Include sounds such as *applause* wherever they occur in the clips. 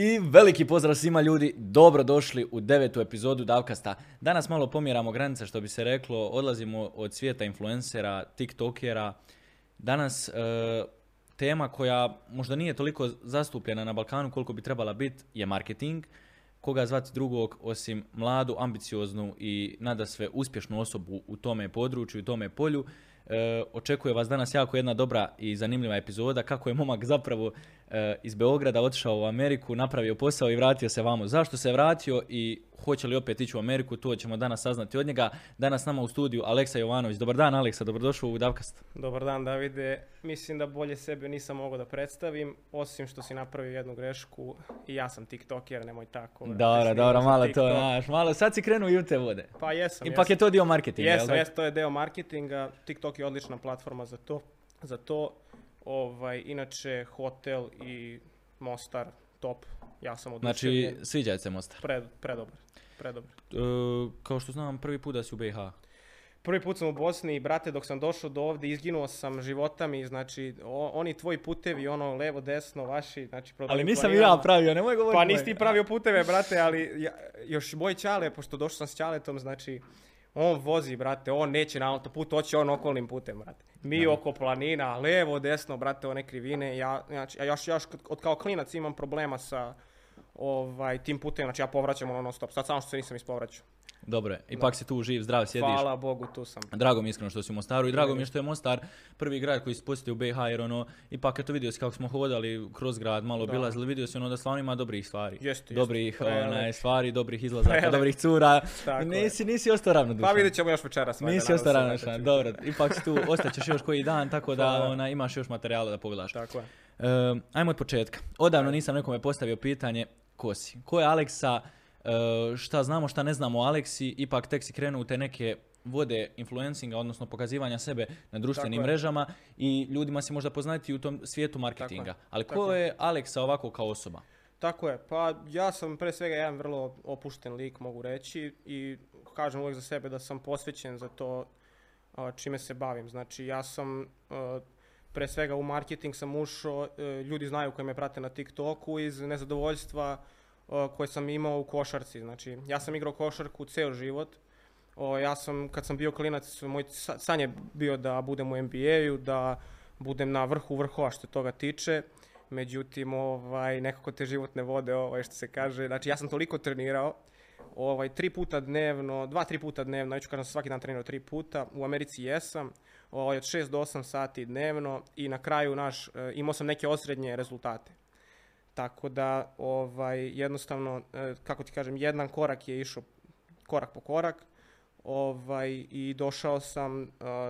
I veliki pozdrav svima ljudi, dobro došli u devetu epizodu Davkasta. Danas malo pomjeramo granice, što bi se reklo, odlazimo od svijeta influencera, tiktokera. Danas e, tema koja možda nije toliko zastupljena na Balkanu koliko bi trebala biti je marketing. Koga zvati drugog osim mladu, ambicioznu i nada sve uspješnu osobu u tome području i tome polju. E, očekuje vas danas jako jedna dobra i zanimljiva epizoda kako je momak zapravo e, iz Beograda otišao u Ameriku, napravio posao i vratio se vamo. Zašto se vratio i hoće li opet ići u Ameriku, to ćemo danas saznati od njega. Danas nama u studiju Aleksa Jovanović. Dobar dan Aleksa, dobrodošao u Davkast. Dobar dan Davide. Mislim da bolje sebe nisam mogao da predstavim, osim što si napravio jednu grešku i ja sam tiktoker, nemoj tako. Dobro, dobro, malo to, znaš, malo, sad si krenuo i u te vode. Pa jesam, Ipak jesam. je to dio marketinga, Jesam, jesam, to je deo marketinga, TikTok je odlična platforma za to. Za to, ovaj, inače, hotel i Mostar, top. Ja sam Znači, oduševljen. sviđa se Mostar. Pred, predobar, predobar. E, kao što znam, prvi put da si u BiH. Prvi put sam u Bosni i brate dok sam došao do ovdje izginuo sam života mi, znači o- oni tvoji putevi, ono levo, desno, vaši, znači Ali nisam i ja pravio, nemoj govoriti. Pa nisi ti pravio puteve, brate, ali ja, još moj čale, pošto došao sam s čaletom, znači, on vozi, brate, on neće na autoput, hoće on okolnim putem, brate. Mi oko planina, levo, desno, brate, one krivine, ja, znači, ja još, još od kao klinac imam problema sa ovaj, tim putem, znači ja povraćam ono non stop, sad samo što se nisam ispovraćao. Dobro je, ipak si tu živ, zdrav, sjediš. Hvala Bogu, tu sam. Drago mi je iskreno što si u Mostaru i drago mi je što je Mostar prvi grad koji si posjetio u BiH jer ono, ipak eto vidio si kako smo hodali kroz grad, malo Da. obilazili, vidio si ono da stvarno ima dobrih stvari. Jeste, jeste. dobrih onaj, stvari, dobrih izlazaka, dobrih cura. Tako nisi, nisi ostao ravnodušan. Pa vidjet ćemo još večeras. Nisi ostao ravnodušan, dobro, ipak si tu, *laughs* ostaćeš još koji dan, tako da ona, imaš još materijala da pogledaš. Tako je. Ehm, ajmo od početka. Odavno nisam nekome postavio pitanje ko si. Ko je Aleksa, e, šta znamo, šta ne znamo o Aleksi, ipak tek si krenuo u te neke vode influencinga, odnosno pokazivanja sebe na društvenim Tako je. mrežama i ljudima si možda poznati u tom svijetu marketinga. Ali ko Tako je Aleksa ovako kao osoba? Tako je, pa ja sam pre svega jedan vrlo opušten lik mogu reći i kažem uvijek za sebe da sam posvećen za to čime se bavim. Znači ja sam a, pre svega u marketing sam ušao, e, ljudi znaju koji me prate na TikToku iz nezadovoljstva koje sam imao u košarci. Znači ja sam igrao košarku ceo život. O, ja sam, kad sam bio klinac, moj sa- san je bio da budem u NBA-u, da budem na vrhu vrhova što toga tiče. Međutim, ovaj, nekako te životne vode, ovaj, što se kaže, znači ja sam toliko trenirao, ovaj, tri puta dnevno, dva, tri puta dnevno, neću kažem svaki dan trenirao tri puta, u Americi jesam, ovaj, od 6 do 8 sati dnevno i na kraju naš, e, imao sam neke osrednje rezultate. Tako da, ovaj, jednostavno, e, kako ti kažem, jedan korak je išao korak po korak, ovaj, i došao sam e,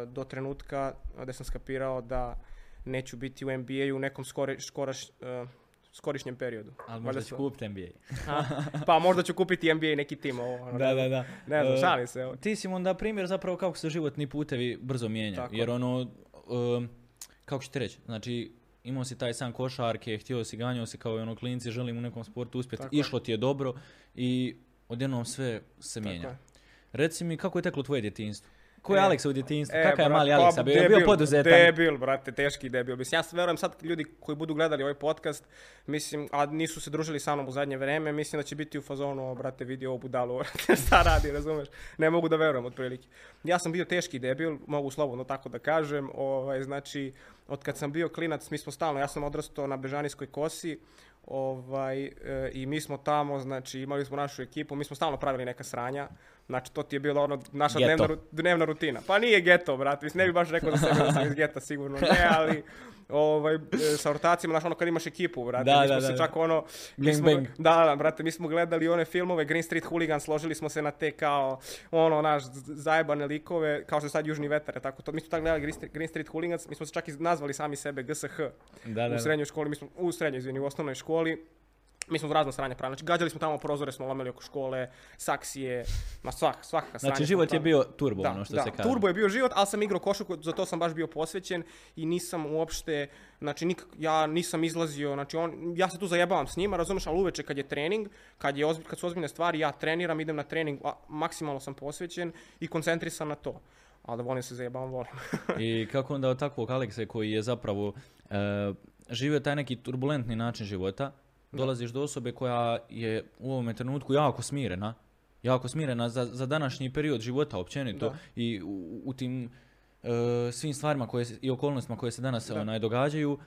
do trenutka gdje sam skapirao da neću biti u NBA-u u nekom skore, skoraš, e, skorišnjem periodu. Ali možda ću kupiti NBA. A, pa možda ću kupiti NBA neki tim. Ovo, ono, da, da, da. Ne znam, šalim se. evo. Ti si onda primjer zapravo kako se životni putevi brzo mijenjaju. Jer je. ono, um, kako ću ti reći, znači imao si taj san košarke, htio si, ganjao si kao i ono klinci, želim u nekom sportu uspjeti, Tako je. išlo ti je dobro i odjednom sve se Tako mijenja. je. Reci mi kako je teklo tvoje djetinjstvo? Ko je E, Aleksa u djetinjstvu? E, Kakav je mali pa, Aleksa? Bio, bio debil, poduzetan? Debil, brate, teški debil. Mislim, ja verujem sad ljudi koji budu gledali ovaj podcast, mislim, a nisu se družili sa mnom u zadnje vreme, mislim da će biti u fazonu, brate, vidi ovo budalu, *laughs* brate, šta radi, razumeš? Ne mogu da verujem, otprilike. Ja sam bio teški debil, mogu slobodno tako da kažem, ovaj, znači, od kad sam bio klinac, mi smo stalno, ja sam odrastao na Bežanijskoj kosi, ovaj, e, i mi smo tamo, znači, imali smo našu ekipu, mi smo stalno pravili neka sranja, znači, to ti je bilo ono, naša dnevna, dnevna rutina. Pa nije geto, brate, mislim, ne bi baš rekao za sebe da sam iz geta, sigurno ne, ali ovaj, e, sa ortacima, znaš, ono kad imaš ekipu, brate, Da, mi smo da, se da. čak ono, mi smo, bang. da, da, brate, mi smo gledali one filmove, Green Street Hooligan, složili smo se na te kao, ono, naš, zajebane likove, kao što je sad Južni vetar, tako to, mi smo tako gledali Green Street, Green Street Hooligans, mi smo se čak i nazvali sami sebe GSH, Da, da, u srednjoj školi, mi smo, u srednjoj, izvini, u osnovnoj školi, mi smo razno sranje pravili. Znači, gađali smo tamo prozore, smo lomili oko škole, saksije, ma svak, svaka sranja. Znači život je bio turbo, Da, ono što da, se kaže. turbo je bio život, ali sam igrao košarku, za to sam baš bio posvećen i nisam uopšte, znači nik, ja nisam izlazio, znači on, ja se tu zajebavam s njima, razumeš, ali uveče kad je trening, kad, je ozbi, kad su ozbiljne stvari, ja treniram, idem na trening, a, maksimalno sam posvećen i koncentrisan na to. Ali da volim se zajebavam, volim. I *laughs* kako onda od takvog Alekse koji je zapravo e, živio taj neki turbulentni način života, Dolaziš do osobe koja je u ovome trenutku jako smirena, jako smirena za, za današnji period života općenito Da. i u, u tim e, svim stvarima koje i okolnostima koje se danas Da. onaj, događaju.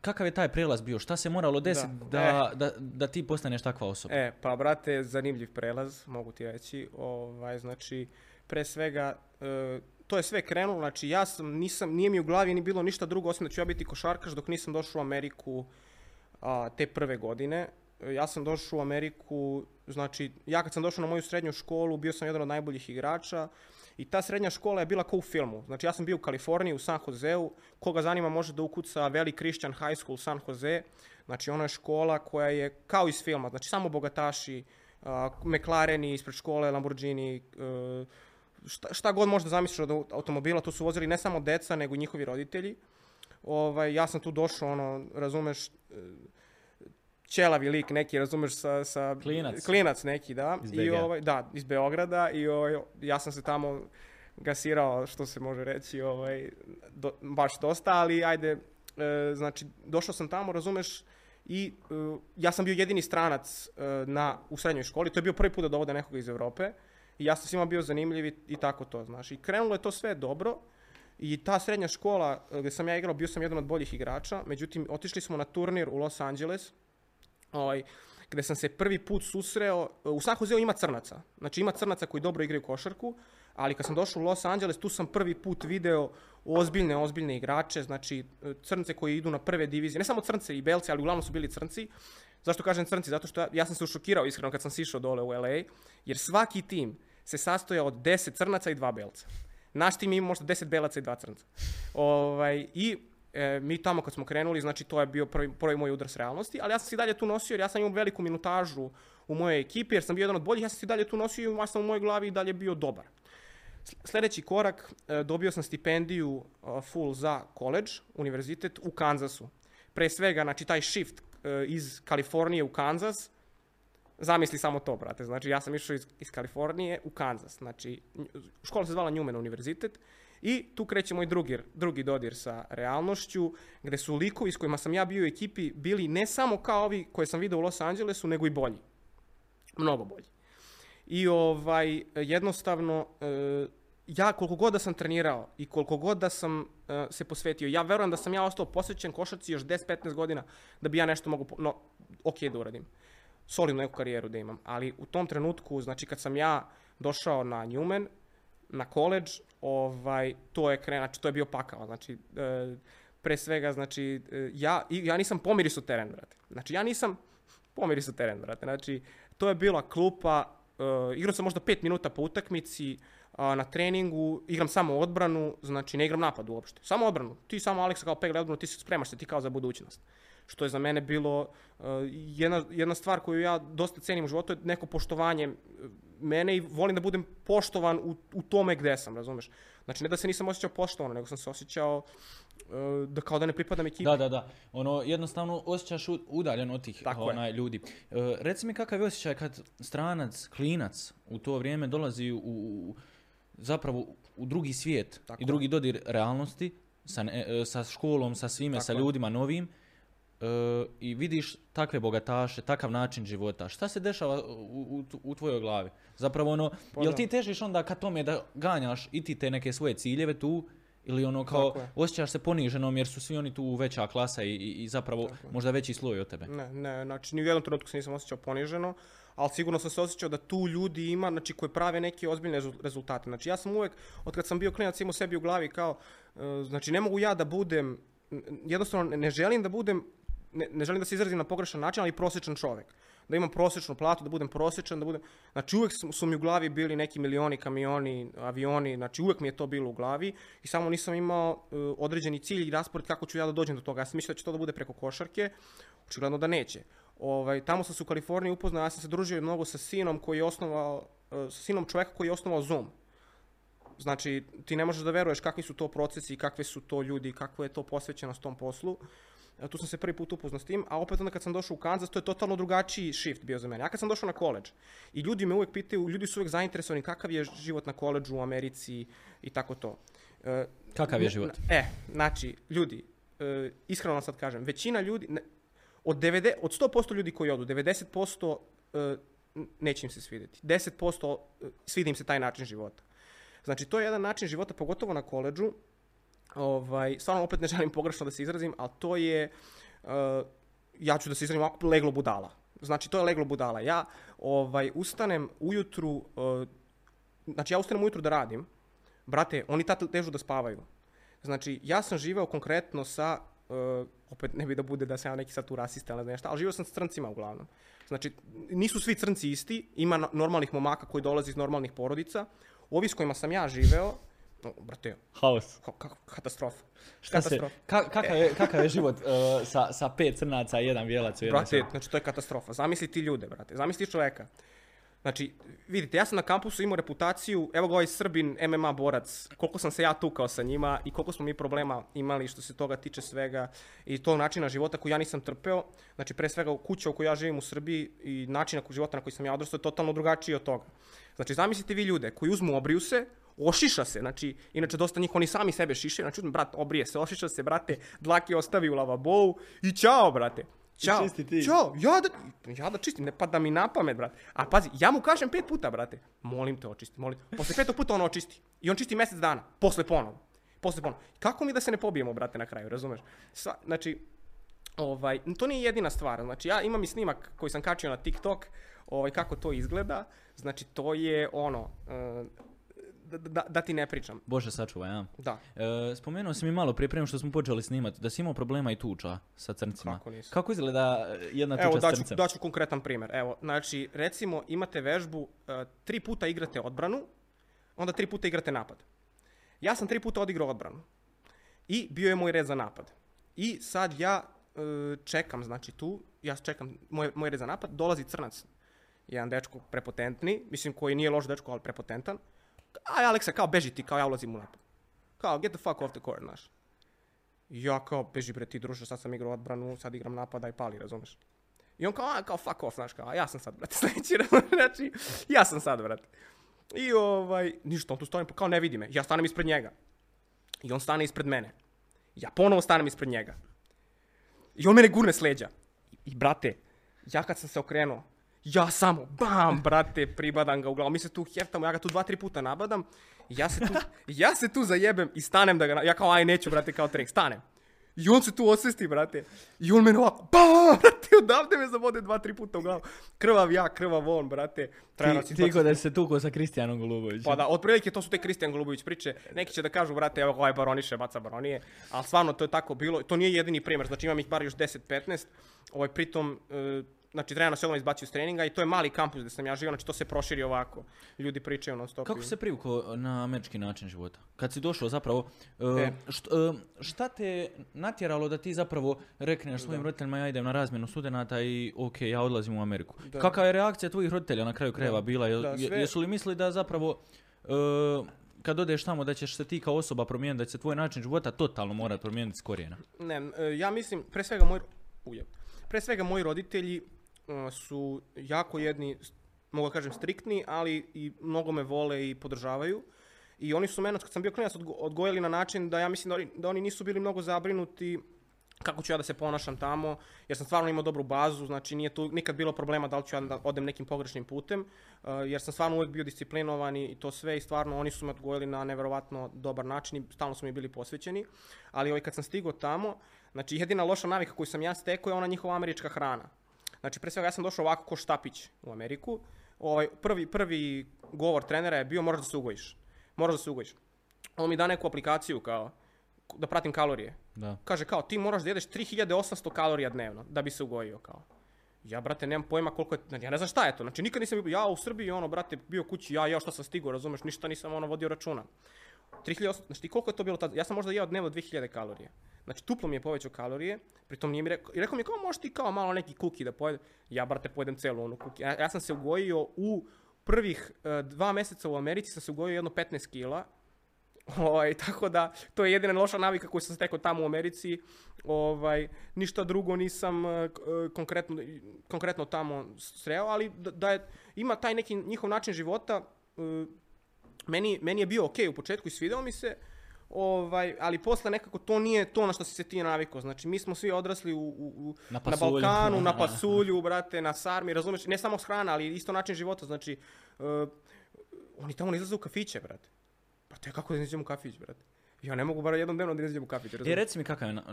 Kakav je taj prelaz bio? Šta se moralo desiti Da. da, da, da ti postaneš takva osoba? E, pa brate, zanimljiv prelaz, mogu ti reći. Ovaj, znači, pre svega, e, to je sve krenulo, znači ja sam, nisam, nije mi u glavi ni bilo ništa drugo osim da ću ja biti košarkaš dok nisam došao u Ameriku a, te prve godine. Ja sam došao u Ameriku, znači, ja kad sam došao na moju srednju školu, bio sam jedan od najboljih igrača i ta srednja škola je bila kao u filmu. Znači, ja sam bio u Kaliforniji, u San Joseu, koga zanima može da ukuca Valley Christian High School San Jose, znači ona je škola koja je kao iz filma, znači samo bogataši, uh, McLareni ispred škole, Lamborghini, uh, šta, šta god možda zamisliš od au- automobila, tu su vozili ne samo deca, nego i njihovi roditelji. Ovaj, ja sam tu došao, ono, razumeš, e, ćelavi lik neki, razumeš, sa, sa Klinac. klinac neki, da. Iz I ovaj, da, iz Beograda i ovaj, ja sam se tamo gasirao, što se može reći, ovaj, do, baš dosta, ali ajde, e, znači, došao sam tamo, razumeš, i e, ja sam bio jedini stranac e, na, u srednjoj školi, to je bio prvi put da dovode nekoga iz Europe, i ja sam svima bio zanimljiv i, i tako to, znaš. I krenulo je to sve dobro, i ta srednja škola e, gdje sam ja igrao, bio sam jedan od boljih igrača, međutim, otišli smo na turnir u Los Angeles, ovaj, gdje sam se prvi put susreo, u San Joseu ima crnaca, znači ima crnaca koji dobro igraju košarku, ali kad sam došao u Los Angeles, tu sam prvi put video ozbiljne, ozbiljne igrače, znači e, crnce koji idu na prve divizije, ne samo crnce i belci, ali uglavnom su bili crnci. Zašto kažem crnci? Zato što ja, sam se ušokirao iskreno kad sam sišao dole u LA, jer svaki tim se sastojao od 10 crnaca i dva belca. Naš tim ima možda 10 belaca i dva crnca. Ovaj, I e, mi tamo kad smo krenuli, znači to je bio prvi, prvi moj udar s realnosti, ali ja sam se i dalje tu nosio jer ja sam imao veliku minutažu u mojoj ekipi jer sam bio jedan od boljih, ja sam se i dalje tu nosio i ja sam u mojoj glavi i dalje bio dobar. Sljedeći korak, e, dobio sam stipendiju e, full za college, univerzitet u Kansasu. Pre svega, znači taj shift e, iz Kalifornije u Kansas, zamisli samo to, brate. Znači, ja sam išao iz, iz Kalifornije u Kansas. Znači, škola se zvala Newman univerzitet. I tu kreće moj drugi, drugi dodir sa realnošću, gde su likovi s kojima sam ja bio u ekipi bili ne samo kao ovi koje sam vidio u Los Angelesu, nego i bolji. Mnogo bolji. I ovaj, jednostavno, e, ja koliko god da sam trenirao i koliko god da sam e, se posvetio, ja verujem da sam ja ostao posvećen košarci još 10-15 godina da bi ja nešto mogu, no, ok da uradim. Solidnu neku karijeru da imam. Ali u tom trenutku, znači kad sam ja došao na Newman, na college, ovaj, to je znači to je bio pakao. Znači, e, pre svega, znači, e, ja, ja nisam pomirisao teren, brate. Znači, ja nisam pomirisao teren, brate. Znači, to je bila klupa, e, igrao sam možda pet minuta po utakmici, a, na treningu, igram samo odbranu, znači ne igram napad uopšte. Samo odbranu. Ti samo Aleksa kao pegle odbranu, ti se spremaš se ti kao za budućnost. Što je za mene bilo e, jedna, jedna stvar koju ja dosta cenim u životu, je neko poštovanje e, mene i volim da budem poštovan u, u tome gde sam, razumeš? Znači ne da se nisam osjećao poštovan, nego sam se osjećao e, da kao da ne pripadam ekipi. Da, da, da. Ono, jednostavno osjećaš udaljen od tih Tako je. onaj, ljudi. E, reci mi kakav je osjećaj kad stranac, klinac u to vrijeme dolazi u, u- zapravo u drugi svijet Tako i drugi dodir realnosti sa, ne- e, sa školom, sa svime, Tako sa ljudima novim e, i vidiš takve bogataše, takav način života. Šta se dešava u, u, u tvojoj glavi? Zapravo ono, Pa jel ti težiš onda ka tome da ganjaš i ti te neke svoje ciljeve tu ili ono kao osjećaš se poniženom jer su svi oni tu veća klasa i, i, zapravo Tako možda veći sloj od tebe. Ne, ne, znači ni u jednom trenutku se nisam osjećao poniženo, ali sigurno sam se osjećao da tu ljudi ima, znači koji prave neke ozbiljne rezu- rezultate. Znači ja sam uvek, od kad sam bio klinac, imao sebi u glavi kao, e, znači ne mogu ja da budem, jednostavno ne- želim da budem, ne, ne želim da se izrazim na pogrešan način, ali prosječan čovjek. Da imam prosječnu platu, da budem prosječan, da budem... Znači uvek su, mi u glavi bili neki milioni, kamioni, avioni, znači uvek mi je to bilo u glavi i samo nisam imao e, određeni cilj i raspored kako ću ja da dođem do toga. Ja sam mislio da će to da bude preko košarke, očigledno da neće. Ovaj, tamo sam se u Kaliforniji upoznao, ja sam se družio mnogo sa sinom koji je osnovao, e, sa sinom čoveka koji je osnovao Zoom. Znači, ti ne možeš da veruješ kakvi su to procesi, kakve su to ljudi, kakva je to posvećenost tom poslu. E, Tu sam se prvi put upoznao s tim, a opet onda kad sam došao u Kansas, to je totalno drugačiji shift bio za mene. Ja kad sam došao na koleđ i ljudi me uvek pitaju, ljudi su uvek zainteresovani kakav je život na koleđu u Americi i tako to. E, Kakav je život? E, znači, ljudi, iskreno vam sad kažem, većina ljudi, ne, od, 90, od 100% ljudi koji odu, 90% e, neće im se svidjeti. 10% e, svidi im se taj način života. Znači, to je jedan način života, pogotovo na koleđu. Ovaj, stvarno, opet ne želim pogrešno da se izrazim, ali to je, e, ja ću da se izrazim ovako, leglo budala. Znači, to je leglo budala. Ja ovaj, ustanem ujutru, znači ja ustanem ujutru da radim, brate, oni tad težu da spavaju. Znači, ja sam živeo konkretno sa, e, opet ne bi da bude da sam ja neki sad tu rasista ili nešto, ali živeo sam s crncima uglavnom. Znači, nisu svi crnci isti, ima no- normalnih momaka koji dolaze iz normalnih porodica. Ovi s kojima sam ja živeo, no, brate, Haos. ka- ka- katastrofa. Šta se, Katastrofa. ka- kakav, je, kakav je život uh, sa, sa pet crnaca i jedan bijelac u jednoj Brate, znači to je katastrofa. Zamisli ti ljude, brate. Zamisli čoveka. Znači, vidite, ja sam na kampusu imao reputaciju, evo ga ovaj Srbin, MMA borac, koliko sam se ja tukao sa njima i koliko smo mi problema imali što se toga tiče svega i tog načina života koji ja nisam trpeo. Znači, pre svega kuća u kojoj ja živim u Srbiji i načina života na koji sam ja odrastao je totalno drugačiji od toga. Znači, zamislite vi ljude koji uzmu, obriju se, ošiša se, znači, inače dosta njih oni sami sebe šiše, znači, brat, obrije se, ošiša se, brate, dlake ostavi u lavabou i čao, brate. Ćao, čisti ti. ćao, ja da, ja da čistim, ne pada mi na pamet, brate. A pazi, ja mu kažem pet puta, brate, molim te očisti, molim. Posle petog puta on očisti. I on čisti mjesec dana, posle ponovo. Posle ponovo. Kako mi da se ne pobijemo, brate, na kraju, razumeš? Sva, znači, ovaj, to nije jedina stvar. Znači, ja imam i snimak koji sam kačio na TikTok, ovaj, kako to izgleda. Znači, to je ono, eh, da, da, ti ne pričam. Bože sačuvaj, ja. Da, E, spomenuo si mi malo prije prema što smo počeli snimati da si imao problema i tuča sa crncima. Kako nisam? Kako izgleda e, jedna tuča Evo, s daću, crncem? daću konkretan primjer. Evo, znači, recimo, imate vežbu, e, tri puta igrate odbranu, onda tri puta igrate napad. Ja sam tri puta odigrao odbranu. I bio je moj red za napad. I sad ja e, čekam, znači tu, ja čekam moj, moj red za napad, dolazi crnac. Jedan dečko prepotentni, mislim koji nije loš dečko, ali prepotentan. Aj, Aleksa, kao beži ti, kao ja ulazim u napad. Kao, get the fuck off the court, znaš. Ja kao, beži bre ti druže, sad sam igrao odbranu, sad igram napada i pali, razumeš? I on kao, a, kao fuck off, znaš, kao, ja sam sad, brate, *laughs* razumeš? znači, ja sam sad, brate. I ovaj, ništa, on tu stojim, kao ne vidi me, ja stanem ispred njega. I on stane ispred mene. Ja ponovo stanem ispred njega. I on mene gurne s. I, brate, ja kad sam se okrenuo, ja samo, bam, brate, pribadam ga u glavu. Mi se tu heftamo, ja ga tu dva, tri puta nabadam. Ja se tu, *laughs* ja se tu zajebem i stanem da ga, ja kao, aj, neću, brate, kao trek, stanem. I on se tu osvesti, brate. I on mene ovako, bam, brate, odavde me zavode dva, tri puta u glavu. Krvav ja, krvav on, brate. Ti, ti da se tukao sa Kristijanom Golubovićem. Pa da, otprilike to su te Kristijan Golubović priče. Neki će da kažu, brate, evo ovaj baroniše, baca baronije. Ali stvarno to je tako bilo. To nije jedini primjer, znači imam ih bar još 10-15. Ovaj, pritom, e, znači trenera se odmah izbacio iz treninga i to je mali kampus gdje sam ja živio, znači to se proširi ovako. Ljudi pričaju non stop. Kako se privukao na američki način života? Kad si došao zapravo, e, E. št- e, šta te natjeralo da ti zapravo rekneš svojim roditeljima ja idem na razmjenu studenata i ok, ja odlazim u Ameriku? Da. Kakva je reakcija tvojih roditelja na kraju krajeva Da. bila? Da, je- sve- Jesu li mislili da zapravo e, kad odeš tamo da ćeš se ti kao osoba promijeniti, da će se tvoj način života totalno morati promijeniti s korijena? Ne, e, ja mislim, pre svega moj, ujeb. pre svega moji roditelji e, su jako jedni, mogu da kažem, striktni, ali i mnogo me vole i podržavaju. I oni su mene, kad sam bio klinac, odgo- odgojili na način da ja mislim da oni, da oni nisu bili mnogo zabrinuti kako ću ja da se ponašam tamo, jer sam stvarno imao dobru bazu, znači nije tu nikad bilo problema da li ću ja da odem nekim pogrešnim putem, jer sam stvarno uvijek bio disciplinovan i to sve i stvarno oni su me odgojili na neverovatno dobar način i stalno su mi bili posvećeni, ali ovaj, kad sam stigao tamo, znači jedina loša navika koju sam ja stekao je ona njihova američka hrana. Znači, pre svega ja sam došao ovako ko štapić u Ameriku. Ovaj, prvi, prvi govor trenera je bio moraš da se ugojiš. Moraš da se ugojiš. On mi da neku aplikaciju kao da pratim kalorije. Da. Kaže kao ti moraš da jedeš 3800 kalorija dnevno da bi se ugojio kao. Ja, brate, nemam pojma koliko je, znači, ja ne znam šta je to, znači nikad nisam bio, ja u Srbiji, ono, brate, bio kući, ja, ja što sam stigao, razumeš, ništa nisam, ono, vodio računa. 3800, znači koliko je to bilo tada, ja sam možda jeo dnevno 2000 kalorija. Znači, tuplo mi je povećao kalorije, pritom nije mi rekao, i rekao mi je kao, možeš ti kao malo neki kuki da pojede, ja, brate, pojedem celu onu kuki. Ja, sam se ugojio u prvih e, dva mjeseca u Americi, sam se ugojio jedno 15 kila, *laughs* Ovaj, tako da, to je jedina loša navika koju sam stekao tamo u Americi. Ovaj, ništa drugo nisam k- eh, konkretno, konkretno tamo sreo, ali da, je, ima taj neki njihov način života. Meni, meni je bio ok u početku i svidao mi se. Ovaj, ali posle nekako to nije to na što si se ti navikao. Znači, mi smo svi odrasli u, u, u- Na na. Balkanu, na *laughs* pasulju, brate, na sarmi, razumeš? Ne samo s hrana, ali isto način života. Znači, uh, oni tamo ne izlaze u kafiće, brate. Brate, kako da ne u kafić, brate? Ja ne mogu bar jednom dnevno da ne u kafić, E, razumeš? reci mi kakav je na-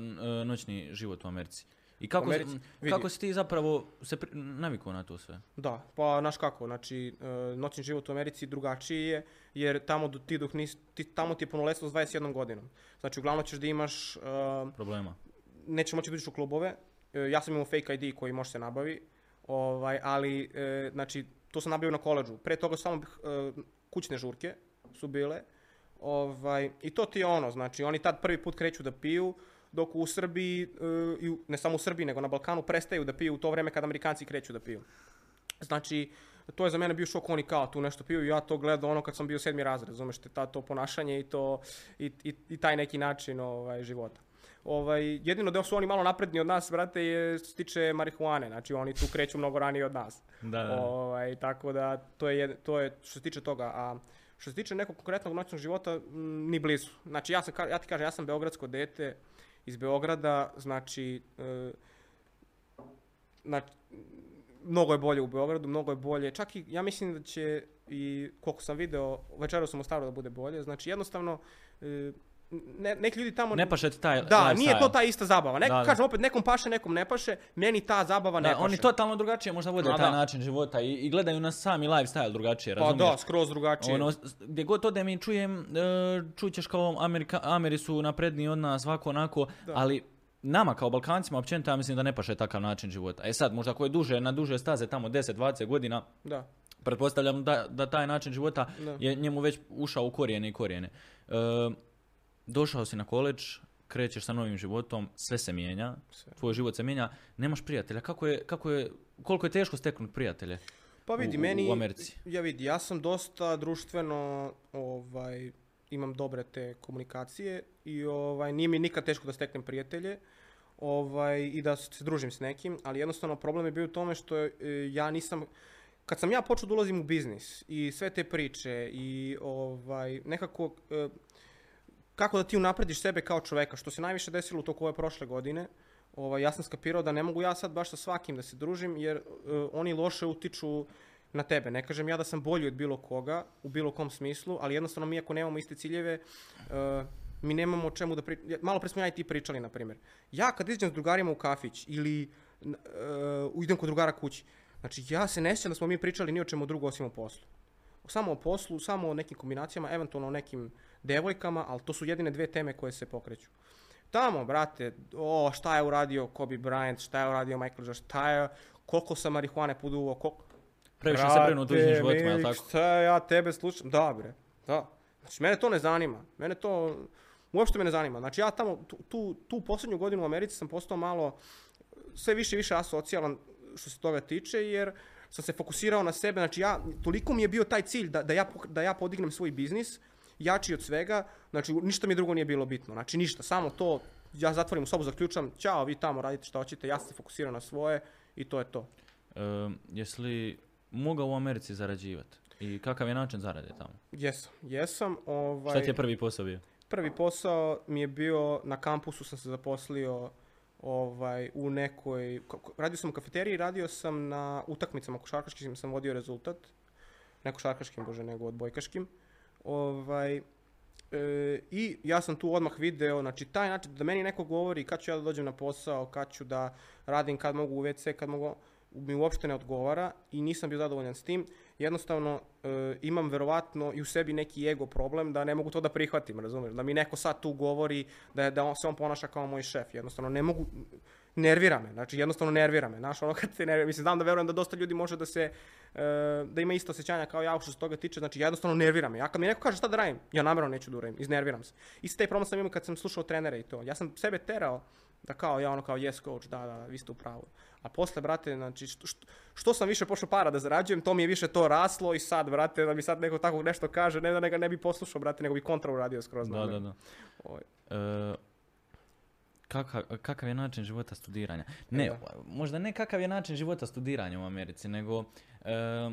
e, noćni život u Americi? I kako, kako si ti zapravo se pri- navikao na to sve? Da, pa znaš kako, znači e, noćni život u Americi drugačiji je, jer tamo do- ti dok nis, ti, tamo ti je punoletstvo s 21 godinom. Znači uglavnom ćeš da imaš, e, Problema. nećeš moći da u klubove, E, ja sam imao fake ID koji može se nabavi, ovaj, ali e, znači to sam nabavio na koleđu. Pre toga samo e, kućne žurke su bile, ovaj, i to ti je ono, znači oni tad prvi put kreću da piju, dok u Srbiji, e, i ne samo u Srbiji, nego na Balkanu prestaju da piju u to vreme kad Amerikanci kreću da piju. Znači, to je za mene bio šok, oni kao tu nešto piju i ja to gledao ono kad sam bio sedmi razred, razumeš ta, to ponašanje i, to, i, i, i taj neki način ovaj, života. Ovaj, jedino da su oni malo napredni od nas, brate, je što se tiče marihuane, znači oni tu kreću mnogo ranije od nas. Da, da. Ovaj, tako da, to je, to je što se tiče toga. A što se tiče nekog konkretnog noćnog života, ni blizu. Znači, ja, sam, ja ti kažem, ja sam beogradsko dete iz Beograda, znači, e, znači, mnogo je bolje u Beogradu, mnogo je bolje. Čak i, ja mislim da će i, koliko sam video, večera sam staru da bude bolje. Znači, jednostavno, e, ne, neki ljudi tamo... Ne paše ti taj Da, nije to ta ista zabava. Nek, Da, da. kažem opet, nekom paše, nekom ne paše, meni ta zabava ne Da, paše. oni totalno drugačije možda vode Ma taj da. način života i, i gledaju na sami lifestyle drugačije, Pa razumiješ? da, skroz drugačije. Ono, gdje god ode mi čujem, e, čućeš kao Amerika, Ameri su napredniji od nas, ovako onako, Da. ali nama kao Balkancima općenito ja mislim da ne paše takav način života. E sad, možda ako je duže, na duže staze tamo 10-20 godina, Da, pretpostavljam da, da taj način života da. je njemu već ušao u korijene i korijene. E, došao si na koleđ, krećeš sa novim životom, sve se mijenja, Sve. tvoj život se mijenja, nemaš prijatelja. Kako je, kako je, koliko je teško steknuti prijatelje Pa vidi, u, meni... u Americi? Ja vidi, ja sam dosta društveno, ovaj, imam dobre te komunikacije i ovaj, nije mi nikad teško da steknem prijatelje ovaj, i da se družim s nekim, ali jednostavno problem je bio u tome što e, ja nisam, kad sam ja počeo da ulazim u biznis i sve te priče i ovaj, nekako e, kako da ti unaprediš sebe kao čoveka, što se najviše desilo u toku ove prošle godine, ovaj, ja sam skapirao da ne mogu ja sad baš sa svakim da se družim, jer e, oni loše utiču na tebe. Ne kažem ja da sam bolji od bilo koga, u bilo kom smislu, ali jednostavno mi ako nemamo iste ciljeve, e, mi nemamo o čemu da pri... ja- Malo pre smo ja i ti pričali, na primjer. Ja kad izađem s drugarima u kafić ili e, idem kod drugara kući, znači ja se ne sjećam da smo mi pričali ni o čemu drugo osim o poslu. Samo o poslu, samo o nekim kombinacijama, eventualno o nekim devojkama, ali to su jedine dve teme koje se pokreću. Tamo, brate, o, šta je uradio Kobe Bryant, šta je uradio Michael Jordan, šta je, koliko sam marihuane poduvao, koliko... Previše se brinu tuđim životima, jel tako? Šta ja tebe slušam? Da, bre, da. Znači, mene to ne zanima. Mene to, uopšte me ne zanima. Znači, ja tamo, tu, tu, tu posljednju godinu u Americi sam postao malo, sve više i više asocijalan što se toga tiče, jer sam se fokusirao na sebe. Znači, ja, toliko mi je bio taj cilj da, da, ja, da ja podignem svoj biznis, jači od svega, znači, ništa mi drugo nije bilo bitno. Znači, ništa, samo to, ja zatvorim u sobu, zaključam, ćao, vi tamo radite šta hoćete, ja sam se fokusirao na svoje i to je to. E, jesi li mogao u Americi zarađivati? I kakav je način zarade tamo? Jesam, jesam. Ovaj, Šta ti je prvi posao bio? Prvi posao mi je bio, na kampusu sam se zaposlio ovaj, u nekoj, radio sam u kafeteriji, radio sam na utakmicama košarkaškim, sam vodio rezultat. Ne košarkaškim, bože, nego odbojkaškim. Ovaj, e, I ja sam tu odmah video, znači taj način da meni neko govori kad ću ja da dođem na posao, kad ću da radim, kad mogu u WC, kad mogu, mi uopšte ne odgovara i nisam bio zadovoljan s tim. Jednostavno e, imam verovatno i u sebi neki ego problem da ne mogu to da prihvatim, razumiješ? Da mi neko sad tu govori da, da on, se on ponaša kao moj šef. Jednostavno ne mogu, nervira me, znači jednostavno nervira me. Znaš, ono *laughs* kad se nervira, mislim, znam da verujem da dosta ljudi može da se, e, da ima isto osjećanja kao ja što se toga tiče, znači jednostavno nervira me. Ja kad mi neko kaže šta da radim, ja namjerno neću da uradim, iznerviram se. Isti taj problem sam imao kad sam slušao trenere i to. Ja sam sebe terao da kao ja ono kao yes coach, da, da, vi ste u pravu. A posle, brate, znači, što, što, što sam više pošao para da zarađujem, to mi je više to raslo i sad, brate, da mi sad neko tako nešto kaže, ne da ne, ga ne bi poslušao, brate, nego bi kontra uradio skroz. Da, na da, da. Ovaj, E, kakav, kakav je način života studiranja? Ne, Da. možda ne kakav je način života studiranja u Americi, nego e,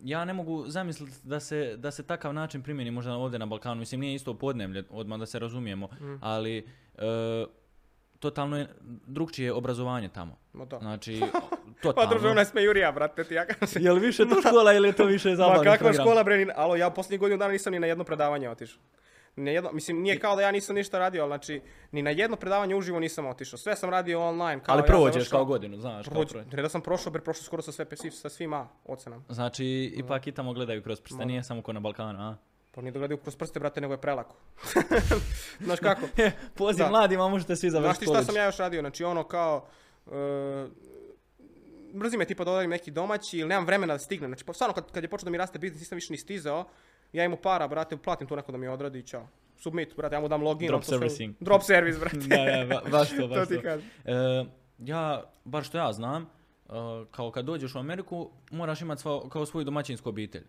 ja ne mogu zamisliti da se, da se takav način primjeni možda ovdje na Balkanu. Mislim, nije isto podneblje, odmah da se razumijemo, Mm. ali e, totalno je drugčije obrazovanje tamo. Ma da. Znači, *laughs* Pa totalno. druže, ona je smejurija, brate, ti ja kažem. Je li više to škola ili je to više Ma zabavni kakva program? škola, bre, ni- alo, ja posljednjih godinu dana nisam ni na jedno predavanje otišao. Ni jedno, mislim, nije kao da ja nisam ništa radio, ali znači, ni na jedno predavanje uživo nisam otišao. Sve sam radio online. Kao Ali ja prođeš završao- kao godinu, znaš. kao Prođe, da sam prošao, bre, prošao skoro sa, sve, sa svima ocenama. Znači, ipak i tamo gledaju kroz prste, nije samo ko na Balkanu, a? Pa nije da gledaju kroz prste, brate, nego je prelako. *laughs* Znaš kako? *laughs* Poziv Da. mladima, možete svi Znaš završiti ti šta sam ja još radio? Znači ono kao... Uh, mrzi me tipa neki domaći ili nemam vremena da stignem. Znači, pa stvarno kad, kad je počeo da mi raste biznis, nisam više ni stizao. Ja imam para, brate, platim tu neko da mi odradi i čao. Submit, brate, ja mu dam login. Drop on to sve- servicing. Drop service, brate. da, da, ba- *laughs* baš to, to baš ti to. kažem. E, ja, bar što ja znam, e, kao kad dođeš u Ameriku, moraš imati kao svoju domaćinsku obitelj.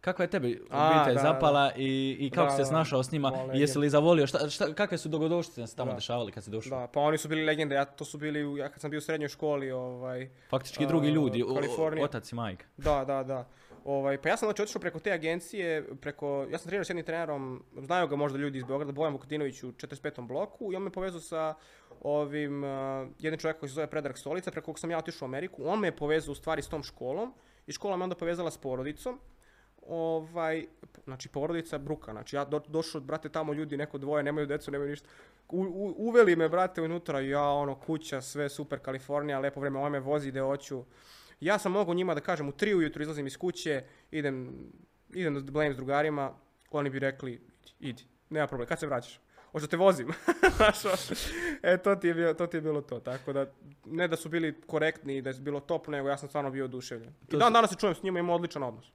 Kakva je tebi A, obitelj da, zapala i, i kako Da, se snašao s njima? Jesi li zavolio? Šta, šta, kakve su dogodovštice se tamo dešavali kad si došao? Da, pa oni su bili legende, ja to su bili, ja kad sam bio u srednjoj školi, ovaj, Faktički drugi ljudi, o- o- Kalifornija. otac i majka. Da, da, da. Ovaj, pa ja sam znači otišao preko te agencije, preko, ja sam trenirao s jednim trenerom, znaju ga možda ljudi iz Beograda, Bojan Vukadinović u 45. bloku i on me povezao sa ovim, uh, jednim čovjekom koji se zove Predrag Stolica, preko kog sam ja otišao u Ameriku. On me je povezao u stvari s tom školom i škola me onda povezala s porodicom. Ovaj, znači porodica bruka, znači ja do, došao, brate, tamo ljudi, neko dvoje, nemaju decu, nemaju ništa. U, u- uveli me, brate, unutra, ja, ono, kuća, sve super, Kalifornija, lepo vreme, ovaj me vozi gde hoću. Ja sam mogao njima da kažem, u tri ujutro izlazim iz kuće, idem, idem da blame s drugarima, oni bi rekli, idi, nema problem, kad se vraćaš? Hoće da te vozim. *laughs* Ono, e, to ti, je bio, to ti je bilo to. Tako da, ne da su bili korektni i da je bilo top, nego ja sam stvarno bio oduševljen. I dan danas se čujem s njima, imam odličan odnos.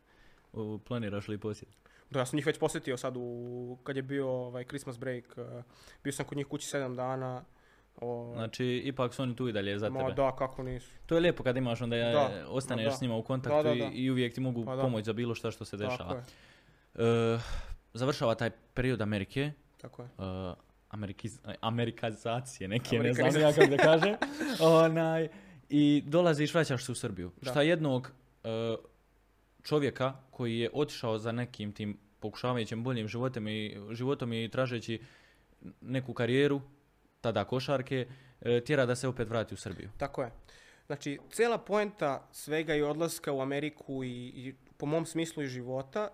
O, planiraš li posjet? Da, ja sam njih već posjetio sad u, kad je bio ovaj Christmas break, uh, bio sam kod njih kući sedam dana. O, Znači, ipak su oni tu i dalje za ma tebe. da, kako nisu. To je lijepo kad imaš onda Da, ostaneš ma da. s njima u kontaktu Da, da, i- da. I, uvijek ti mogu Pa pomoći za bilo šta što se Tako dešava. je, E, završava taj period Amerike, tako je. uh, amerikiz, amerikanizacije neke, ne znam ja kako da kažem. *laughs* Onaj, I dolaziš, vraćaš se u Srbiju. Da. Šta jednog e, čovjeka koji je otišao za nekim tim pokušavajućim boljim životom i, životom i tražeći neku karijeru, tada košarke, e, tjera da se opet vrati u Srbiju. Tako je. Znači, cijela poenta svega i odlaska u Ameriku i, i po mom smislu i života,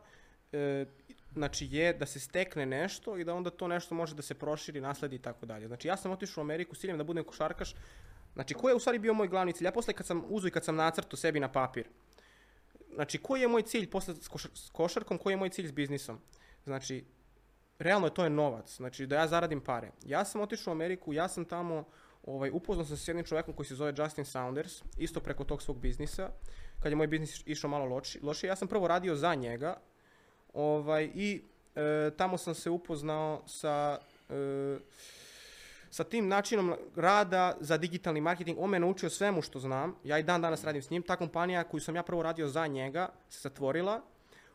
e, znači je da se stekne nešto i da onda to nešto može da se proširi, nasledi i tako dalje. Znači, ja sam otišao u Ameriku s ciljem da budem košarkaš. Znači, koji je u stvari bio moj glavni cilj? Ja posle kad sam uzu i kad sam nacrto sebi na papir, znači, koji je moj cilj posle s košarkom, koji je moj cilj s biznisom? Znači, realno je to je novac, znači da ja zaradim pare. Ja sam otišao u Ameriku, ja sam tamo ovaj, upoznao sam se s jednim čovjekom koji se zove Justin Saunders, isto preko tog svog biznisa. Kad je moj biznis išao malo loši, lošije, ja sam prvo radio za njega ovaj, i e, tamo sam se upoznao sa, e, sa tim načinom rada za digitalni marketing. On me naučio svemu što znam. Ja i dan danas radim s njim. Ta kompanija koju sam ja prvo radio za njega se zatvorila.